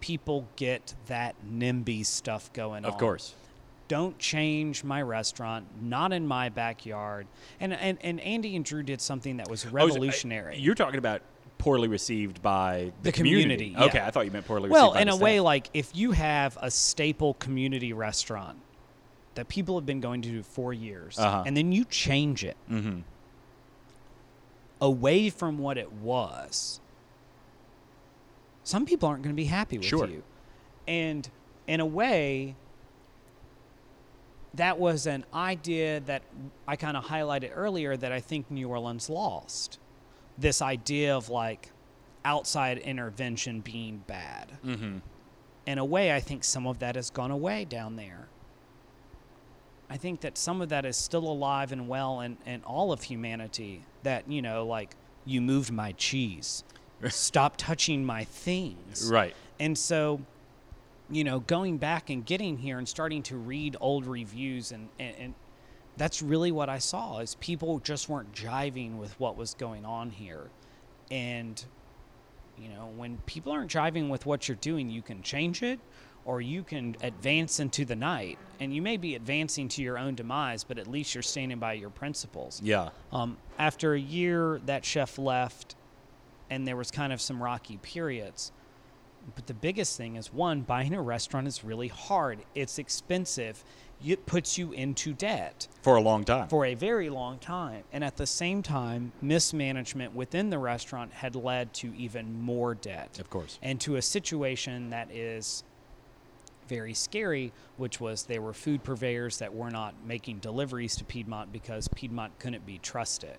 people get that NIMBY stuff going on. Of course. Don't change my restaurant, not in my backyard. And and, and Andy and Drew did something that was Oh, revolutionary. You're talking about poorly received by the, The community, yeah. Okay, I thought you meant poorly well, received by in a way, like if you have a staple community restaurant that people have been going to for years, Uh-huh. and then you change it Mm-hmm. away from what it was, some people aren't going to be happy with Sure. you. And in a way, that was an idea that I kind of highlighted earlier that I think New Orleans lost. This idea of like outside intervention being bad. Mm-hmm. in a way, I think some of that has gone away down there. I think that some of that is still alive and well in, in all of humanity. That, you know, like, you moved my cheese. Stop touching my things. Right. And so, you know, going back and getting here and starting to read old reviews and, and, and that's really what I saw is people just weren't jiving with what was going on here. And you know, when people aren't jiving with what you're doing, you can change it or you can advance into the night. And you may be advancing to your own demise, but at least you're standing by your principles. Yeah. Um, after a year, that chef left, and there was kind of some rocky periods. But the biggest thing is one, buying a restaurant is really hard. It's expensive. It puts you into debt For a long time. for a very long time. And at the same time, mismanagement within the restaurant had led to even more debt. Of course. And to a situation that is very scary, which was there were food purveyors that were not making deliveries to Piedmont because Piedmont couldn't be trusted.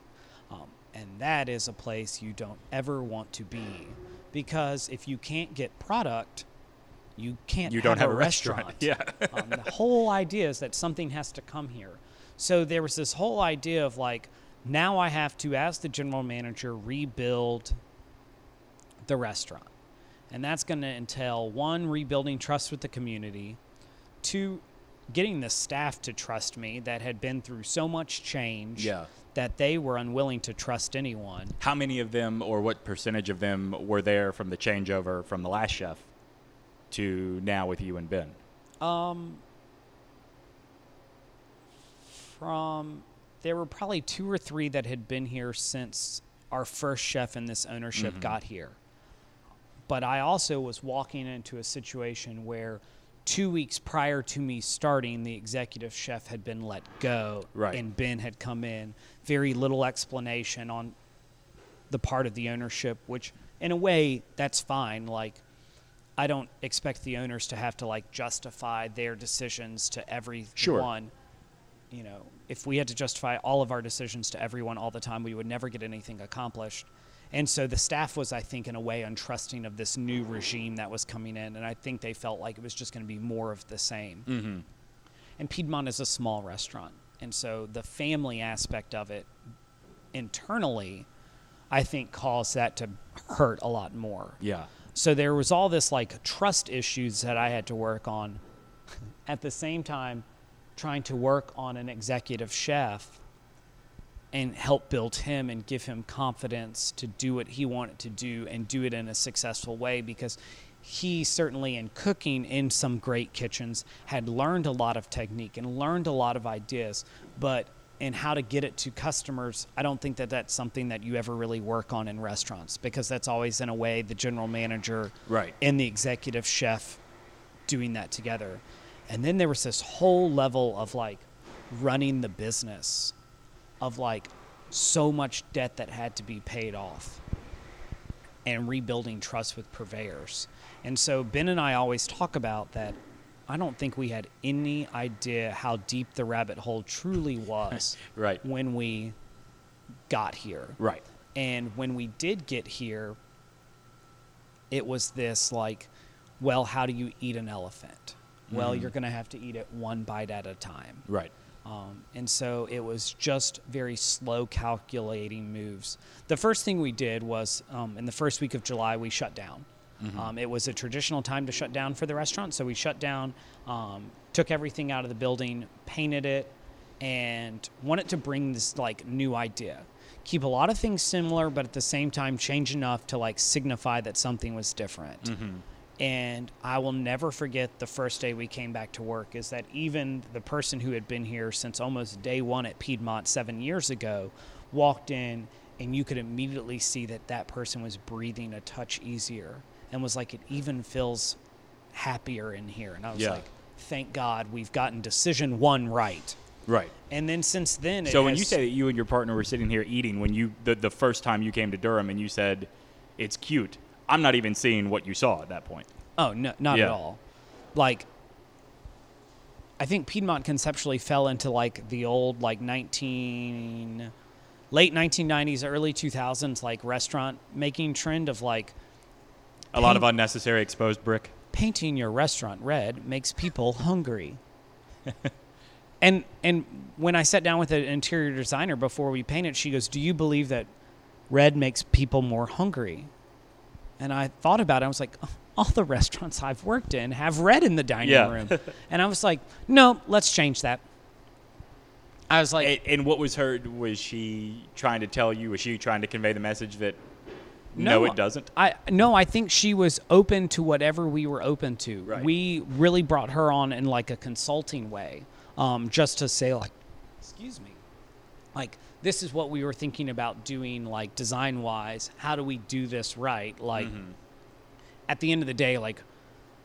Um, and that is a place you don't ever want to be because if you can't get product, you can't You have, don't have a a restaurant. restaurant. Yeah. um, the whole idea is that something has to come here. So there was this whole idea of like, now I have to, as the general manager, rebuild the restaurant. And that's going to entail one, rebuilding trust with the community, two, getting the staff to trust me that had been through so much change Yeah. That they were unwilling to trust anyone. How many of them, or what percentage of them, were there from the changeover from the last chef to now with you and Ben? Um, from there were probably two or three that had been here since our first chef in this ownership got here. But I also was walking into a situation where two weeks prior to me starting, the executive chef had been let go, Right. and Ben had come in. Very little explanation on the part of the ownership, which in a way that's fine. Like I don't expect the owners to have to like justify their decisions to everyone. Sure. You know, if we had to justify all of our decisions to everyone all the time, we would never get anything accomplished. And so the staff was, I think, in a way, untrusting of this new regime that was coming in, and I think they felt like it was just going to be more of the same. Mm-hmm. And Piedmont is a small restaurant, and so the family aspect of it internally, I think, caused that to hurt a lot more. Yeah. So there was all this like trust issues that I had to work on. At the same time, trying to work on an executive chef and help build him and give him confidence to do what he wanted to do and do it in a successful way because he certainly in cooking in some great kitchens had learned a lot of technique and learned a lot of ideas but in how to get it to customers i don't think that that's something that you ever really work on in restaurants because that's always in a way the general manager Right. and the executive chef doing that together and then there was this whole level of like running the business of like so much debt that had to be paid off and rebuilding trust with purveyors. And so Ben and I always talk about that. I don't think we had any idea how deep the rabbit hole truly was Right. when we got here. Right. And when we did get here, it was this like, well, how do you eat an elephant? Well, mm-hmm. you're going to have to eat it one bite at a time. Right. Um, and so it was just very slow calculating moves. The first thing we did was um, in the first week of July, we shut down. Um, it was a traditional time to shut down for the restaurant. So we shut down, um, took everything out of the building, painted it, and wanted to bring this like new idea. Keep a lot of things similar, but at the same time change enough to like signify that something was different. And I will never forget the first day we came back to work is that even the person who had been here since almost day one at Piedmont seven years ago walked in and you could immediately see that that person was breathing a touch easier and was like, it even feels happier in here. And I was Yeah. like, thank God we've gotten decision one right. Right. And then since then, So when you say that you and your partner were sitting here eating when you the, the first time you came to Durham and you said it's cute, I'm not even seeing what you saw at that point. Oh no, not Yeah. at all. Like, I think Piedmont conceptually fell into like the old like nineteen, late 1990s, early 2000s like restaurant making trend of like A lot of unnecessary exposed brick. painting your restaurant red makes people hungry. and and when I sat down with an interior designer before we painted, she goes, "Do you believe that red makes people more hungry?" And I thought about it. I was like, "Oh, all the restaurants I've worked in have red in the dining Yeah. room. and I was like, no, let's change that. I was like, And, and what was her? Was she trying to tell you? Was she trying to convey the message that no, it doesn't? I no, I think she was open to whatever we were open to. Right. We really brought her on in like a consulting way, um, just to say like, excuse me, like this is what we were thinking about doing, like design wise. How do we do this right? Like, Mm-hmm. at the end of the day, like.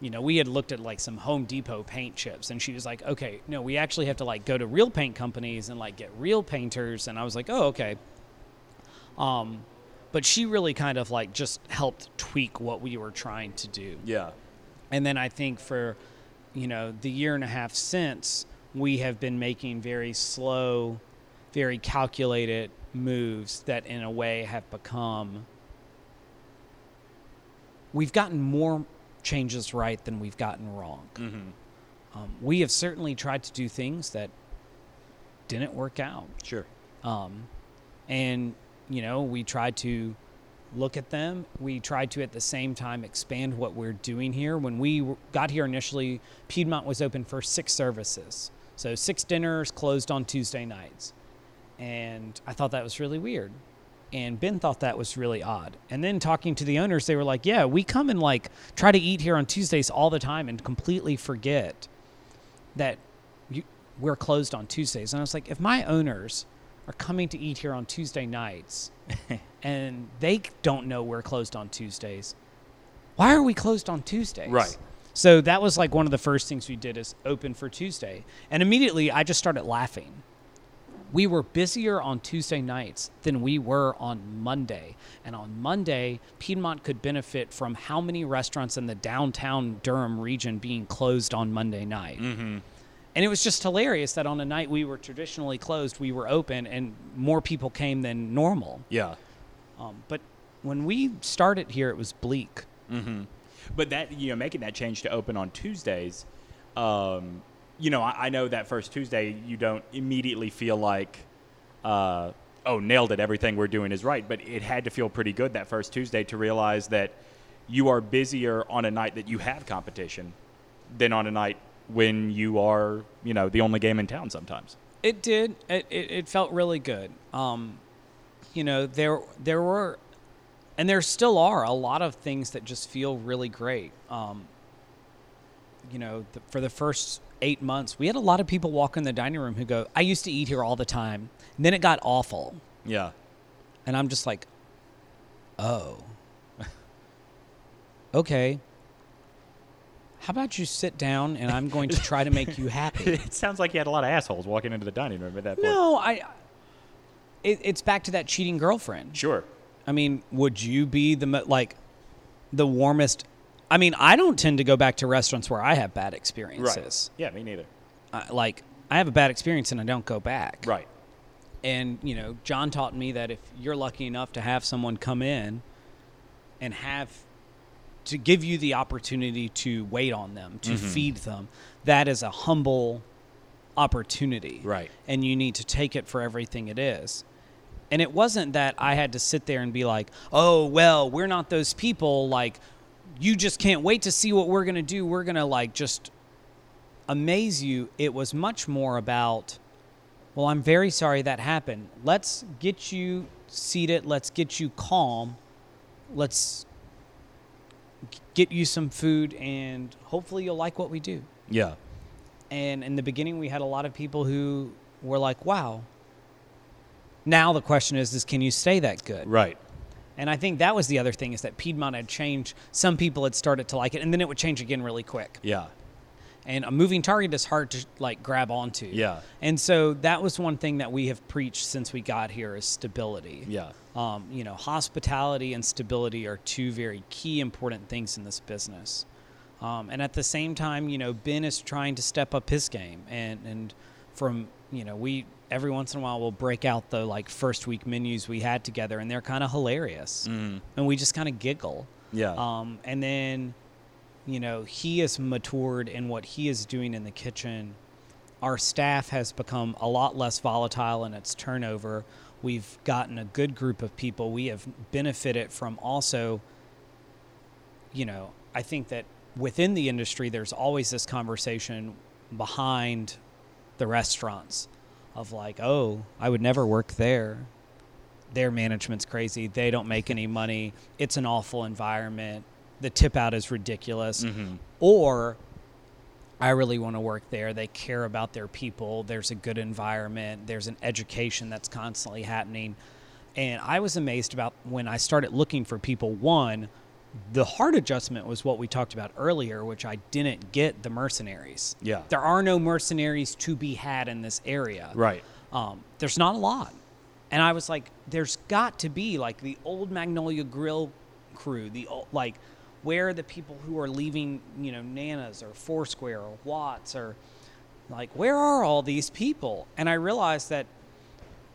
You know, we had looked at like some Home Depot paint chips, and she was like, "Okay, no, we actually have to like go to real paint companies and like get real painters." And I was like, "Oh, okay." Um, but she really kind of like just helped tweak what we were trying to do. Yeah. And then I think for, you know, the year and a half since, we have been making very slow, very calculated moves that in a way have become. We've gotten more changes right than we've gotten wrong. Um, we have certainly tried to do things that didn't work out. Sure. Um, and, you know, we tried to look at them. We tried to, at the same time, expand what we're doing here. When we got here initially, Piedmont was open for six services. So, six dinners closed on Tuesday nights. And I thought that was really weird. And Ben thought that was really odd. And then talking to the owners, they were like, yeah, we come and like try to eat here on Tuesdays all the time and completely forget that you, we're closed on Tuesdays. And I was like, if my owners are coming to eat here on Tuesday nights and they don't know we're closed on Tuesdays, why are we closed on Tuesdays? Right. So that was like one of the first things we did is open for Tuesday. And immediately I just started laughing. We were busier on Tuesday nights than we were on Monday. And on Monday, Piedmont could benefit from how many restaurants in the downtown Durham region being closed on Monday night. Mm-hmm. And it was just hilarious that on a night we were traditionally closed, we were open and more people came than normal. Yeah. Um, but when we started here, it was bleak. But that you know, making that change to open on Tuesdays, um, you know, I, I know that first Tuesday you don't immediately feel like, uh, oh, nailed it, everything we're doing is right. But it had to feel pretty good that first Tuesday to realize that you are busier on a night that you have competition than on a night when you are, you know, the only game in town sometimes. It did. It, it, it felt really good. Um, you know, there there were, and there still are a lot of things that just feel really great. Um, you know, the, for the first eight months, we had a lot of people walk in the dining room who go, "I used to eat here all the time." And then it got awful, Yeah. and I'm just like, "Oh, okay." How about you sit down and I'm going to try to make you happy? it sounds like you had a lot of assholes walking into the dining room at that point. No, I. It, it's back to that cheating girlfriend. Sure. I mean, would you be the like the warmest? I mean, I don't tend to go back to restaurants where I have bad experiences. Right. Yeah, me neither. I, like, I have a bad experience and I don't go back. Right. And you know, John taught me that if you're lucky enough to have someone come in and have to give you the opportunity to wait on them, to Mm-hmm. feed them, that is a humble opportunity. Right. And you need to take it for everything it is. And it wasn't that I had to sit there and be like, "Oh, well, we're not those people like you just can't wait to see what we're going to do. We're going to like just amaze you." It was much more about well, I'm very sorry that happened. Let's get you seated. Let's get you calm. Let's get you some food, and hopefully you'll like what we do. Yeah. And in the beginning, we had a lot of people who were like, wow. Now the question is, is can you stay that good? Right. And I think that was the other thing is that Piedmont had changed. Some people had started to like it, and then it would change again really quick. Yeah. And a moving target is hard to like grab onto. Yeah. And so that was one thing that we have preached since we got here is stability. Yeah. Um, you know, hospitality and stability are two very key important things in this business. Um, and at the same time, you know, Ben is trying to step up his game, and and from you know, we every once in a while we'll break out the like first week menus we had together, and they're kind of hilarious, and we just kind of giggle. Yeah. Um, and then, you know, he has matured in what he is doing in the kitchen. Our staff has become a lot less volatile in its turnover. We've gotten a good group of people. We have benefited from also, you know, I think that within the industry, there's always this conversation behind the restaurants of like, oh, I would never work there. Their management's crazy. They don't make any money. It's an awful environment. The tip out is ridiculous. Mm-hmm. Or I really want to work there. They care about their people. There's a good environment. There's an education that's constantly happening. And I was amazed about when I started looking for people. One, the hard adjustment was what we talked about earlier, which I didn't get the mercenaries. Yeah. There are no mercenaries to be had in this area. Right. Um, there's not a lot. And I was like, there's got to be like the old Magnolia Grill crew, the old, like, where are the people who are leaving, you know, Nana's or Foursquare or Watts or like, where are all these people? And I realized that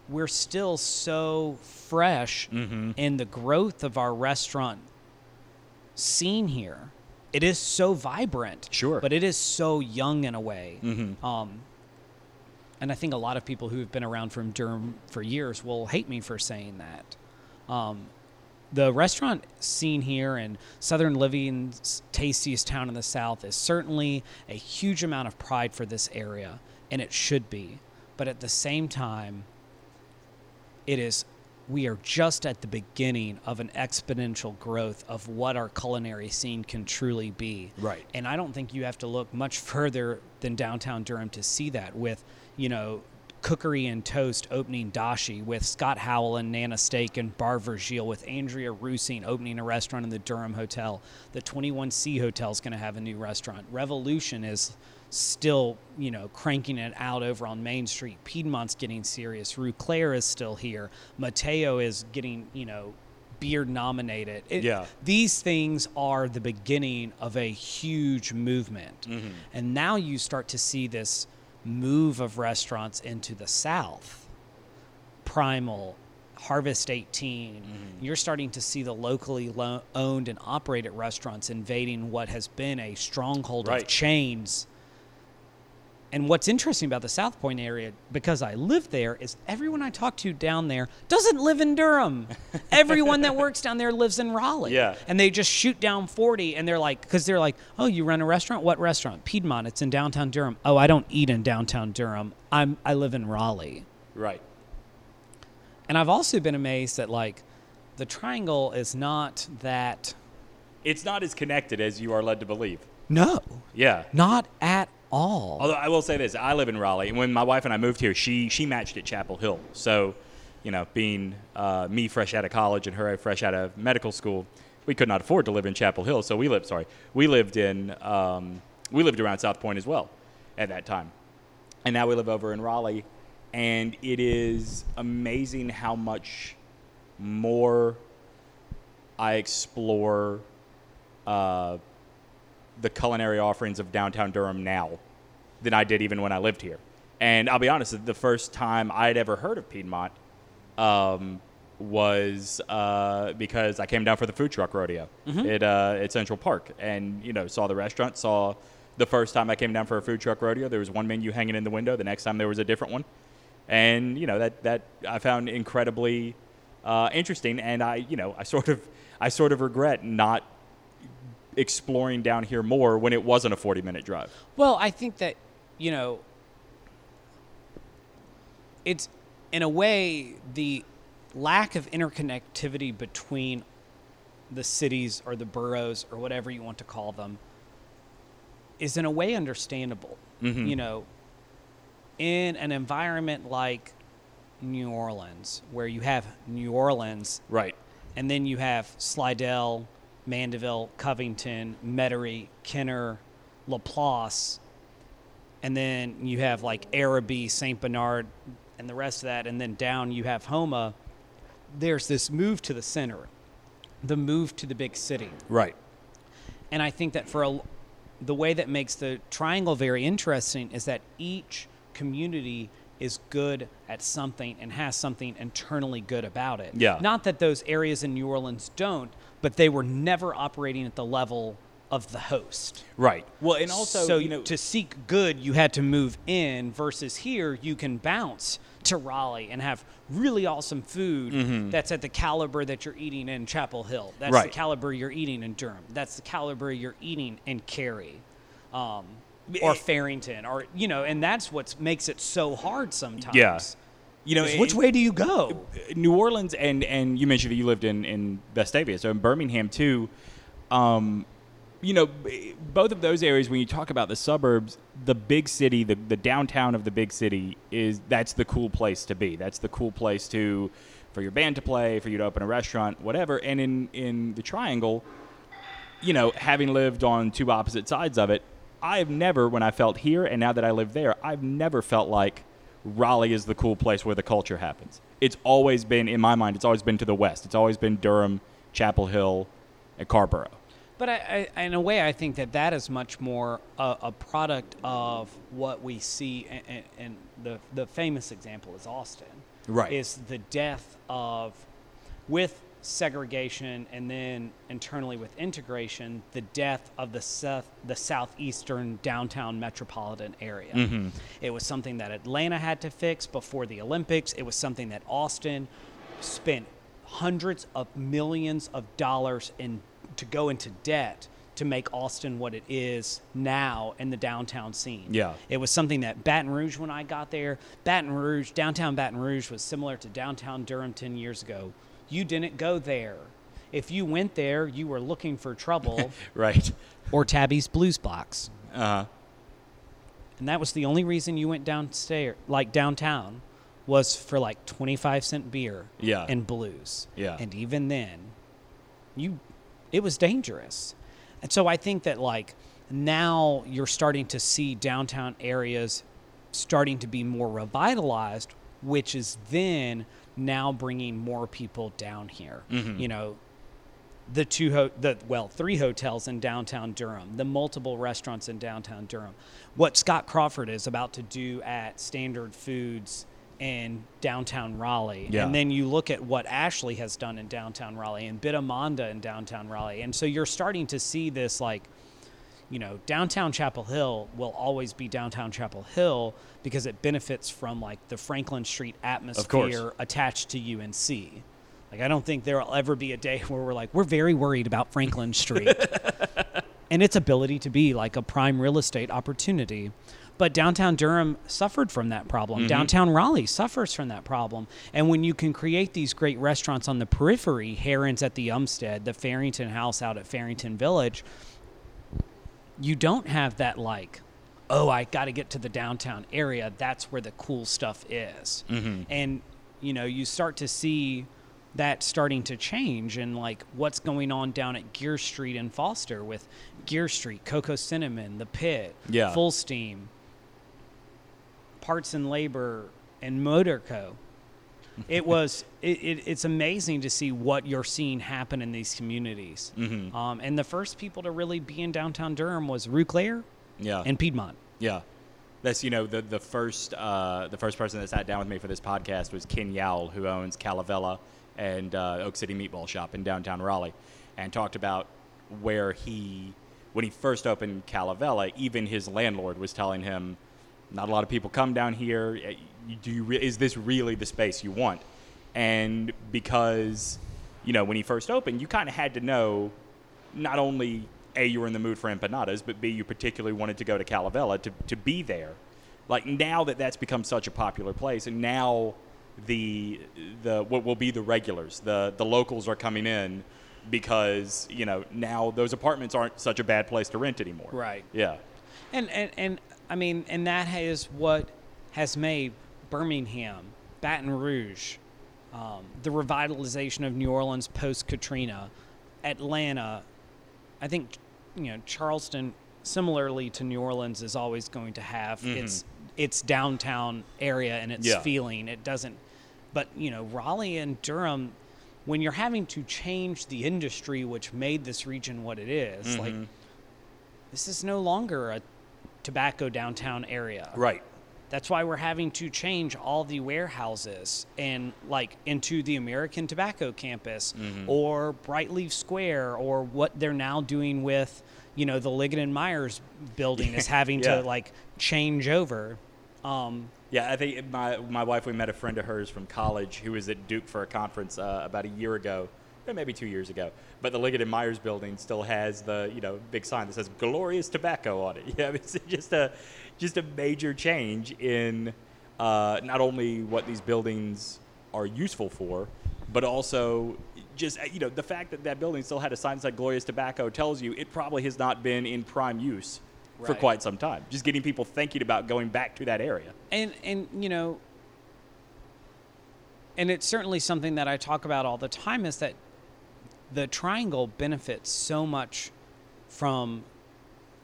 we're still so fresh in the growth of our restaurant scene here. It is so vibrant, Sure. but it is so young in a way. Um, and I think a lot of people who have been around from Durham for years will hate me for saying that. Um, the restaurant scene here in Southern Living's tastiest town in the South is certainly a huge amount of pride for this area, and it should be. But at the same time, it is we are just at the beginning of an exponential growth of what our culinary scene can truly be. Right. And I don't think you have to look much further than downtown Durham to see that with, you know, Cookery and Toast opening Dashi, with Scott Howell and Nana Steak and Bar Virgil, with Andrea Reusing opening a restaurant in the Durham Hotel. The 21C Hotel is going to have a new restaurant. Revolution is still, you know, cranking it out over on Main Street. Piedmont's getting serious. Rue Cler is still here. Mateo is getting, you know, beard nominated. It- Yeah. These things are the beginning of a huge movement. Mm-hmm. And now you start to see this move of restaurants into the South. Primal, Harvest 18. Mm-hmm. You're starting to see the locally lo- owned and operated restaurants invading what has been a stronghold Right. of chains. And what's interesting about the Southpoint area, because I live there, is everyone I talk to down there doesn't live in Durham. Everyone that works down there lives in Raleigh. Yeah. And they just shoot down 40 and they're like, because they're like, oh, you run a restaurant? What restaurant? Piedmont. It's in downtown Durham. Oh, I don't eat in downtown Durham. I'm, I live in Raleigh. Right. And I've also been amazed that, like, the triangle is not that. It's not as connected as you are led to believe. No, Yeah. not at all. Although I will say this, I live in Raleigh, and when my wife and I moved here, she she matched at Chapel Hill. So, you know, being uh, me fresh out of college and her fresh out of medical school, we could not afford to live in Chapel Hill. So we lived, sorry, we lived in um, we lived around Southpoint as well at that time, and now we live over in Raleigh, and it is amazing how much more I explore. Uh, the culinary offerings of downtown Durham now than I did even when I lived here. And I'll be honest, the first time I'd ever heard of Piedmont um, was uh, because I came down for the food truck rodeo at, uh, at Central Park and, you know, saw the restaurant, saw the first time I came down for a food truck rodeo, there was one menu hanging in the window. The next time there was a different one. And, you know, that, that I found incredibly uh, interesting. And I, you know, I sort of, I sort of regret not exploring down here more when it wasn't a 40 minute drive. Well, I think that, you know, it's in a way the lack of interconnectivity between the cities or the boroughs or whatever you want to call them is in a way understandable. Mm-hmm. You know, in an environment like New Orleans, where you have New Orleans Right. and then you have Slidell, Mandeville, Covington, Metairie, Kenner, Laplace, and then you have like Arabi, St. Bernard, and the rest of that, and then down you have Houma. There's this move to the center, the move to the big city. Right. And I think that for a, the way that makes the triangle very interesting is that each community is good at something and has something internally good about it. Yeah. Not that those areas in New Orleans don't, but they were never operating at the level of the host. Right. Well, and also, so you know, to seek good, you had to move in. Versus here, you can bounce to Raleigh and have really awesome food that's at the caliber that you're eating in Chapel Hill. That's the Mm-hmm. Caliber you're eating in Durham. That's the caliber you're eating in Cary. Um, or Fearrington, or you know, and that's what makes it so hard sometimes. Yeah. you know, which way do you go? New Orleans and and you mentioned that you lived in in Vestavia, so in Birmingham too. Um, you know, both of those areas. When you talk about the suburbs, the big city, the the downtown of the big city is that's the cool place to be. That's the cool place to for your band to play, for you to open a restaurant, whatever. And in in the Triangle, you know, having lived on two opposite sides of it, I've never, when I felt here and now that I live there, I've never felt like Raleigh is the cool place where the culture happens. It's always been, in my mind, it's always been to the west. It's always been Durham, Chapel Hill, and Carrboro. But I, I, in a way, I think that that is much more a, a product of what we see, and, and, and the the famous example is Austin. Right. Is the death of, with segregation and then internally with integration, the death of the south, the southeastern downtown metropolitan area. Mm-hmm. It was something that Atlanta had to fix before the Olympics. It was something that Austin spent hundreds of millions of dollars in to go into debt to make Austin what it is now in the downtown scene. Yeah. It was something that Baton Rouge when I got there, Baton Rouge, downtown Baton Rouge was similar to downtown Durham 10 years ago. You didn't go there. If you went there, you were looking for trouble Right. or Tabby's Blues Box. Uh huh. And that was the only reason you went downstairs, like downtown, was for like 25 cent beer Yeah. and blues. Yeah. And even then, you it was dangerous. And so I think that like now you're starting to see downtown areas starting to be more revitalized, which is then now bringing more people down here. Mm-hmm. You know, the two ho- the well three hotels in downtown Durham, the multiple restaurants in downtown Durham. What Scott Crawford is about to do at Standard Foods in downtown Raleigh, Yeah. and then you look at what Ashley has done in downtown Raleigh and Bida Manda in downtown Raleigh, and so you're starting to see this like. You know, downtown Chapel Hill will always be downtown Chapel Hill because it benefits from like the Franklin Street atmosphere attached to UNC. Like, I don't think there will ever be a day where we're like, we're very worried about Franklin Street and its ability to be like a prime real estate opportunity. But downtown Durham suffered from that problem. Mm-hmm. Downtown Raleigh suffers from that problem. And when you can create these great restaurants on the periphery, Heron's at the Umstead, the Fearrington House out at Fearrington Village, you don't have that like, oh, I got to get to the downtown area. That's where the cool stuff is. Mm-hmm. And, you know, you start to see that starting to change and like what's going on down at Geer Street in Foster with Geer Street, Coco Cinnamon, The Pit, Yeah. Fullsteam, Parts and Labor, and Motor Co. It was it, it, it's amazing to see what you're seeing happen in these communities. Mm-hmm. Um, and the first people to really be in downtown Durham was Rue Cler Yeah. and Piedmont. Yeah. That's you know the the first uh, the first person that sat down with me for this podcast was Ken Yowell, who owns Calavera and uh, Oak City Meatball Shop in downtown Raleigh, and talked about where he when he first opened Calavera, even his landlord was telling him, not a lot of people come down here. Uh, Do you re- is this really the space you want? And because you know when he first opened, you kind of had to know not only a you were in the mood for empanadas, but b you particularly wanted to go to Calavera to, to be there. Like now that that's become such a popular place, and now the the what will be the regulars, the the locals are coming in because you know now those apartments aren't such a bad place to rent anymore. Right. Yeah. And, and, and I mean, and that is what has made Birmingham, Baton Rouge, um, the revitalization of New Orleans post Katrina, Atlanta. I think, you know, Charleston, similarly to New Orleans, is always going to have its its downtown area and its Yeah. feeling. It doesn't, but you know, Raleigh and Durham. When you're having to change the industry which made this region what it is, like this is no longer a tobacco downtown area. Right. That's why we're having to change all the warehouses and like into the American Tobacco campus or Brightleaf Square or what they're now doing with, you know, the Liggett and Myers building is having Yeah. to like change over. Um, Yeah, I think my my wife. We met a friend of hers from college who was at Duke for a conference uh, about a year ago, maybe two years ago. But the Liggett and Myers building still has the you know big sign that says "Glorious Tobacco" on it. Yeah, it's just a just a major change in uh, not only what these buildings are useful for, but also just you know the fact that that building still had a sign that said "Glorious Tobacco" tells you it probably has not been in prime use for quite some time. Just getting people thinking about going back to that area. and and you know and it's certainly something that I talk about all the time is that the triangle benefits so much from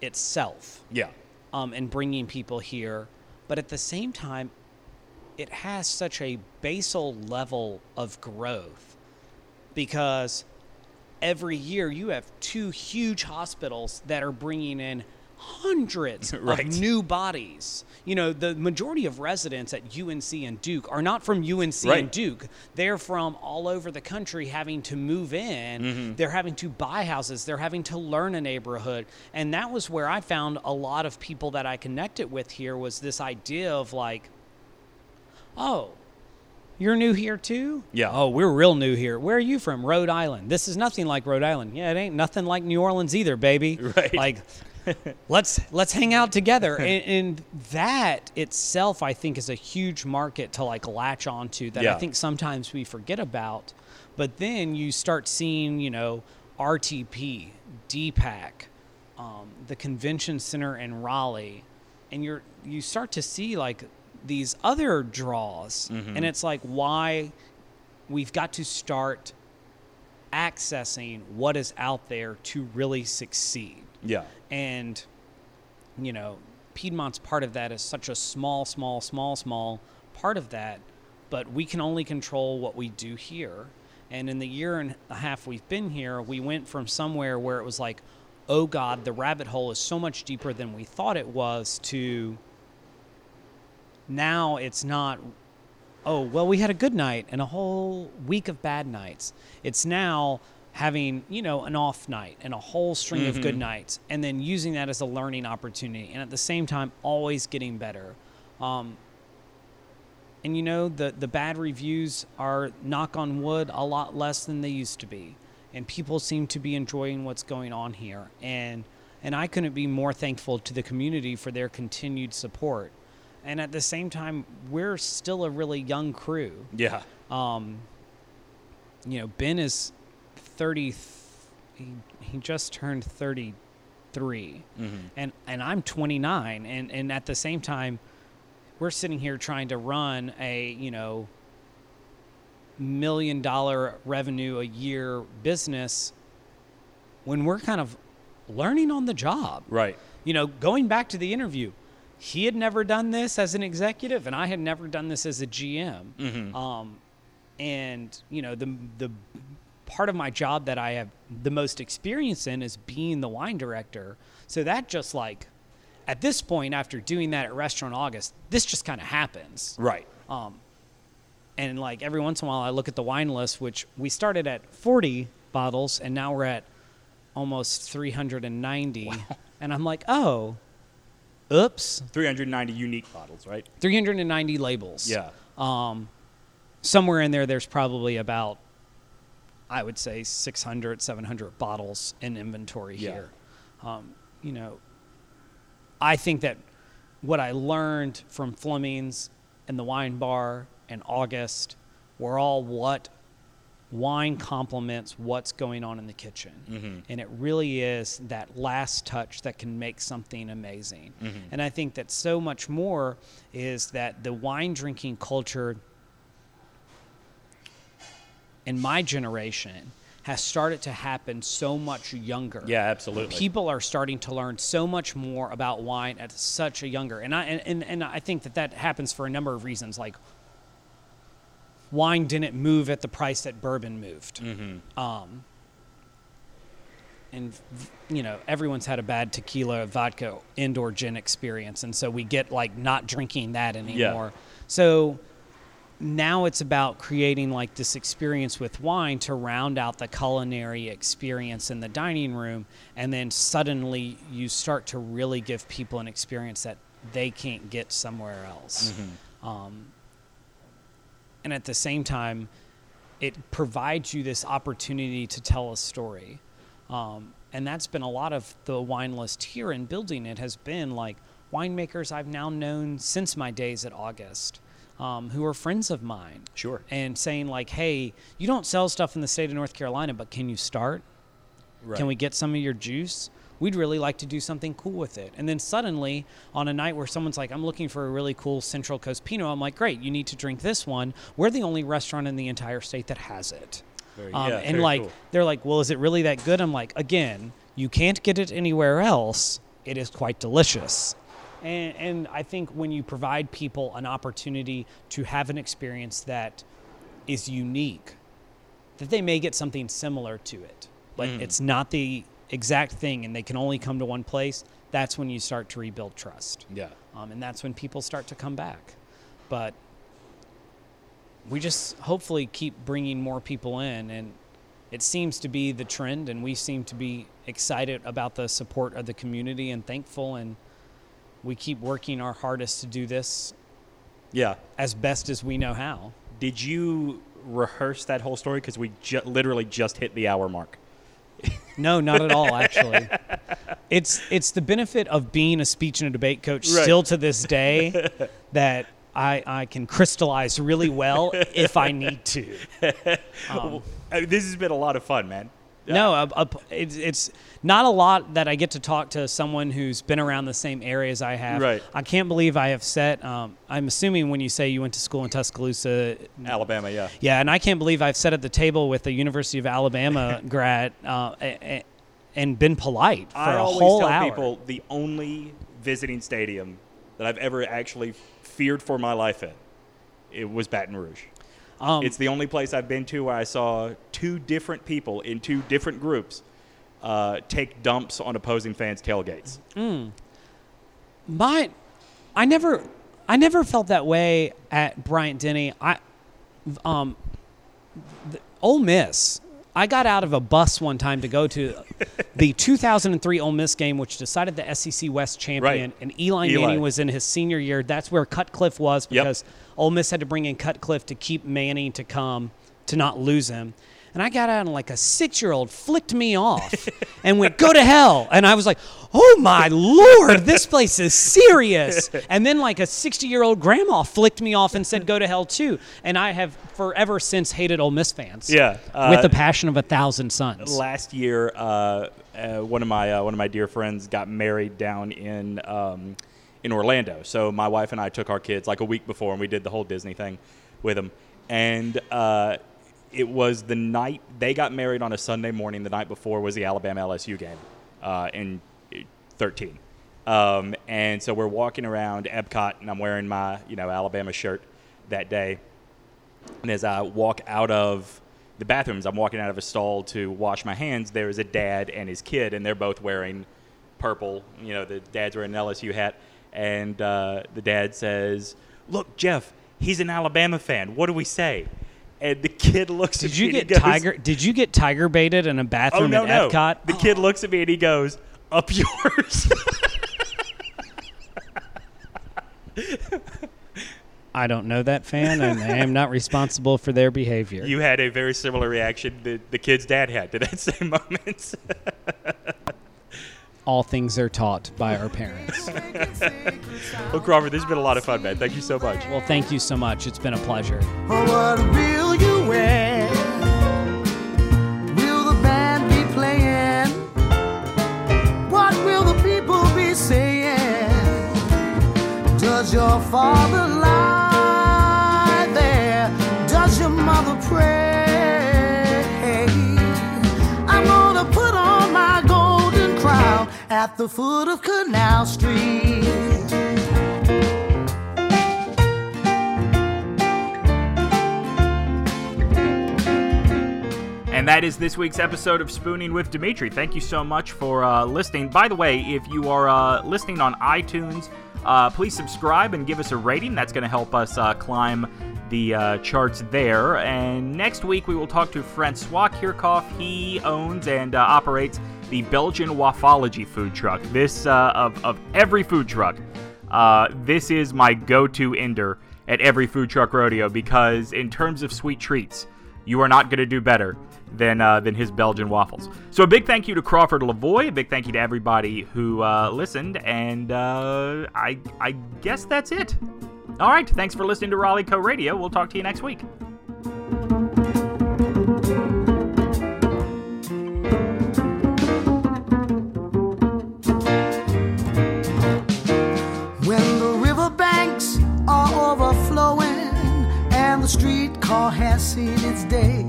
itself Yeah. um, and bringing people here but at the same time it has such a basal level of growth because every year you have two huge hospitals that are bringing in hundreds Right. of new bodies. You know, the majority of residents at UNC and Duke are not from UNC Right. and Duke. They're from all over the country having to move in. Mm-hmm. They're having to buy houses. They're having to learn a neighborhood. And that was where I found a lot of people that I connected with here was this idea of like, oh, you're new here too? Yeah. Oh, we're real new here. Where are you from? Rhode Island. This is nothing like Rhode Island. Yeah, it ain't nothing like New Orleans either, baby. Right. Like let's let's hang out together. and, and that itself I think is a huge market to like latch onto that I think sometimes we forget about. But then you start seeing, you know, RTP, DPAC, um, the convention center in Raleigh, and you're you start to see like these other draws, and it's like why we've got to start accessing what is out there to really succeed. Yeah. And, you know, Piedmont's part of that is such a small, small, small, small part of that, but we can only control what we do here. And in the year and a half we've been here, we went from somewhere where it was like, oh God, the rabbit hole is so much deeper than we thought it was, to now it's not oh well we had a good night and a whole week of bad nights it's now having you know an off night and a whole string of good nights and then using that as a learning opportunity and at the same time always getting better. Um, and you know the the bad reviews are knock on wood a lot less than they used to be and people seem to be enjoying what's going on here and and I couldn't be more thankful to the community for their continued support. And at the same time we're still a really young crew. Yeah. um, you know, Ben is 30. He, he just turned 33, and and I'm 29, and and at the same time, we're sitting here trying to run a you know million dollar revenue a year business when we're kind of learning on the job Right. you know, going back to the interview, he had never done this as an executive, and I had never done this as a GM. Um, and you know, the the part of my job that I have the most experience in is being the wine director. So that just like at this point, after doing that at Restaurant August, this just kind of happens. Right. Um, And like every once in a while, I look at the wine list, which we started at 40 bottles, and now we're at almost 390. Wow. And I'm like, oh, oops, 390 unique bottles, right? 390 labels. Yeah. Um, somewhere in there, there's probably about, I would say, 600, 700 bottles in inventory Yeah. here. Um, you know, I think that what I learned from Fleming's and the wine bar and August were all what wine complements what's going on in the kitchen. And it really is that last touch that can make something amazing. And I think that so much more is that the wine drinking culture in my generation has started to happen so much younger. Yeah, absolutely. People are starting to learn so much more about wine at such a younger, and I and, and, and I think that that happens for a number of reasons. Like, wine didn't move at the price that bourbon moved. Um, and you know everyone's had a bad tequila vodka indoor gin experience and so we get like not drinking that anymore so now it's about creating like this experience with wine to round out the culinary experience in the dining room and then suddenly you start to really give people an experience that they can't get somewhere else. Um, and at the same time it provides you this opportunity to tell a story. Um, and that's been a lot of the wine list here in building. It has been like winemakers i've now known since my days at august um, who are friends of mine Sure. and saying like hey you don't sell stuff in the state of north carolina but can you start can we get some of your juice? We'd really like to do something cool with it. And then suddenly, on a night where someone's like, I'm looking for a really cool Central Coast Pinot, I'm like, great, you need to drink this one. We're the only restaurant in the entire state that has it. Very- Um, yeah, and like, cool. they're like, well, is it really that good? I'm like, again, you can't get it anywhere else. It is quite delicious. And, and I think when you provide people an opportunity to have an experience that is unique, that they may get something similar to it, but Mm. it's not the exact thing and they can only come to one place, that's when you start to rebuild trust. Yeah. Um, and that's when people start to come back. But we just hopefully keep bringing more people in. And it seems to be the trend. And we seem to be excited about the support of the community and thankful. And we keep working our hardest to do this Yeah. as best as we know how. Did you rehearse that whole story? Because we ju- literally just hit the hour mark. No, not at all. Actually, it's it's the benefit of being a speech and a debate coach Right. still to this day that I I can crystallize really well if I need to. Um, this has been a lot of fun, man. No, a, a, it's, it's not a lot that I get to talk to someone who's been around the same area as I have. Right. I can't believe I have set. Um, I'm assuming when you say you went to school in Tuscaloosa, Alabama, yeah. yeah, and I can't believe I've sat at the table with a University of Alabama grad uh, a- a- and been polite for I a always whole tell hour. people the only visiting stadium that I've ever actually feared for my life in, it was Baton Rouge. Um, it's the only place I've been to where I saw two different people in two different groups uh, take dumps on opposing fans' tailgates. Mm. my, I never, I never felt that way at Bryant Denny. I, um, Ole Miss. I got out of a bus one time to go to the 2003 Ole Miss game, which decided the SEC West champion, Right. and Eli, Eli. Manning was in his senior year. That's where Cutcliffe was Yep. because Ole Miss had to bring in Cutcliffe to keep Manning to come to not lose him. And I got out and like a six year old flicked me off and went, go to hell. And I was like, oh my lord, this place is serious. And then like a 60 year old grandma flicked me off and said, go to hell too. And I have forever since hated Ole Miss fans. Yeah, uh, with the passion of a thousand suns. last year, uh, uh, one of my uh, one of my dear friends got married down in um, in Orlando. So my wife and I took our kids like a week before, and we did the whole Disney thing with them. And uh, it was the night they got married on a Sunday morning. The night before was the Alabama LSU game uh, in 13. Um, and so we're walking around Epcot, and I'm wearing my you know Alabama shirt that day. And as I walk out of the bathrooms, I'm walking out of a stall to wash my hands. There is a dad and his kid, and they're both wearing purple. You know, the dad's wearing an LSU hat, and uh, the dad says, "Look, Jeff, he's an Alabama fan. What do we say?" And the kid looks at Did me you and he get goes, tiger? Did you get tiger baited in a Oh bathroom no, at no! Epcot? The kid looks at me and he goes, "Up yours." I don't know that fan, and I am not responsible for their behavior. you had a very similar reaction that the kid's dad had to that same moment. All things are taught by our parents. well, Crawford, this has been a lot of fun, man. Thank you so much. well, thank you so much. It's been a pleasure. Oh, what will you wear? Will the band be playing? What will the people be saying? Does your father lie there? Does your mother pray? At the foot of Canal Street. And that is this week's episode of Spooning with Dimitri. Thank you so much for uh, listening. By the way, if you are uh, listening on iTunes, uh, please subscribe and give us a rating. That's going to help us uh, climb the uh, charts there. And next week, we will talk to Francois Kirchhoff. He owns and uh, operates the Belgian Waffology food truck. This, of, of every food truck, this is my go to ender at every food truck rodeo because, in terms of sweet treats, you are not going to do better than uh, than his Belgian waffles. So a big thank you to Crawford Leavoy. A big thank you to everybody who uh, listened, and uh, I I guess that's it. All right, thanks for listening to Raleigh Co Radio. We'll talk to you next week. Streetcar has seen its day.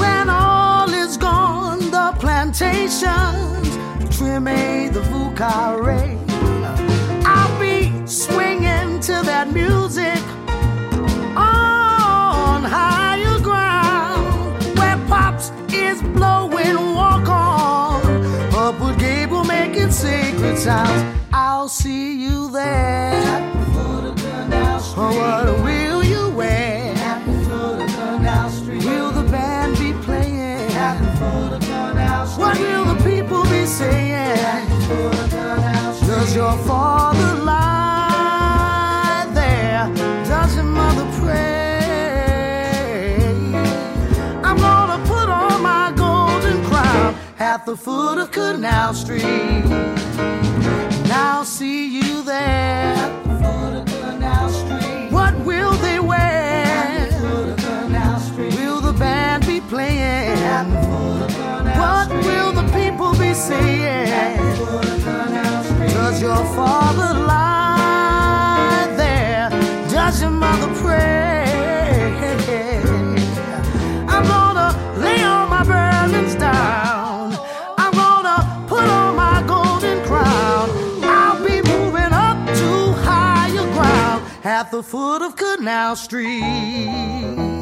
When all is gone, the plantations trimming the Vieux Carré. I'll be swinging to that music on higher ground where pops is blowing walk on. Upward Gable making sacred sounds. I'll see you there. Oh, what will you saying? Does your father lie there? Does your mother pray? I'm gonna put on my golden crown at the foot of Canal Street. And I'll see you there. What will they wear? Will the band be playing? What will the people be saying? Does your father lie there? Does your mother pray? I'm gonna lay all my burdens down. I'm gonna put on my golden crown. I'll be moving up to higher ground at the foot of Canal Street.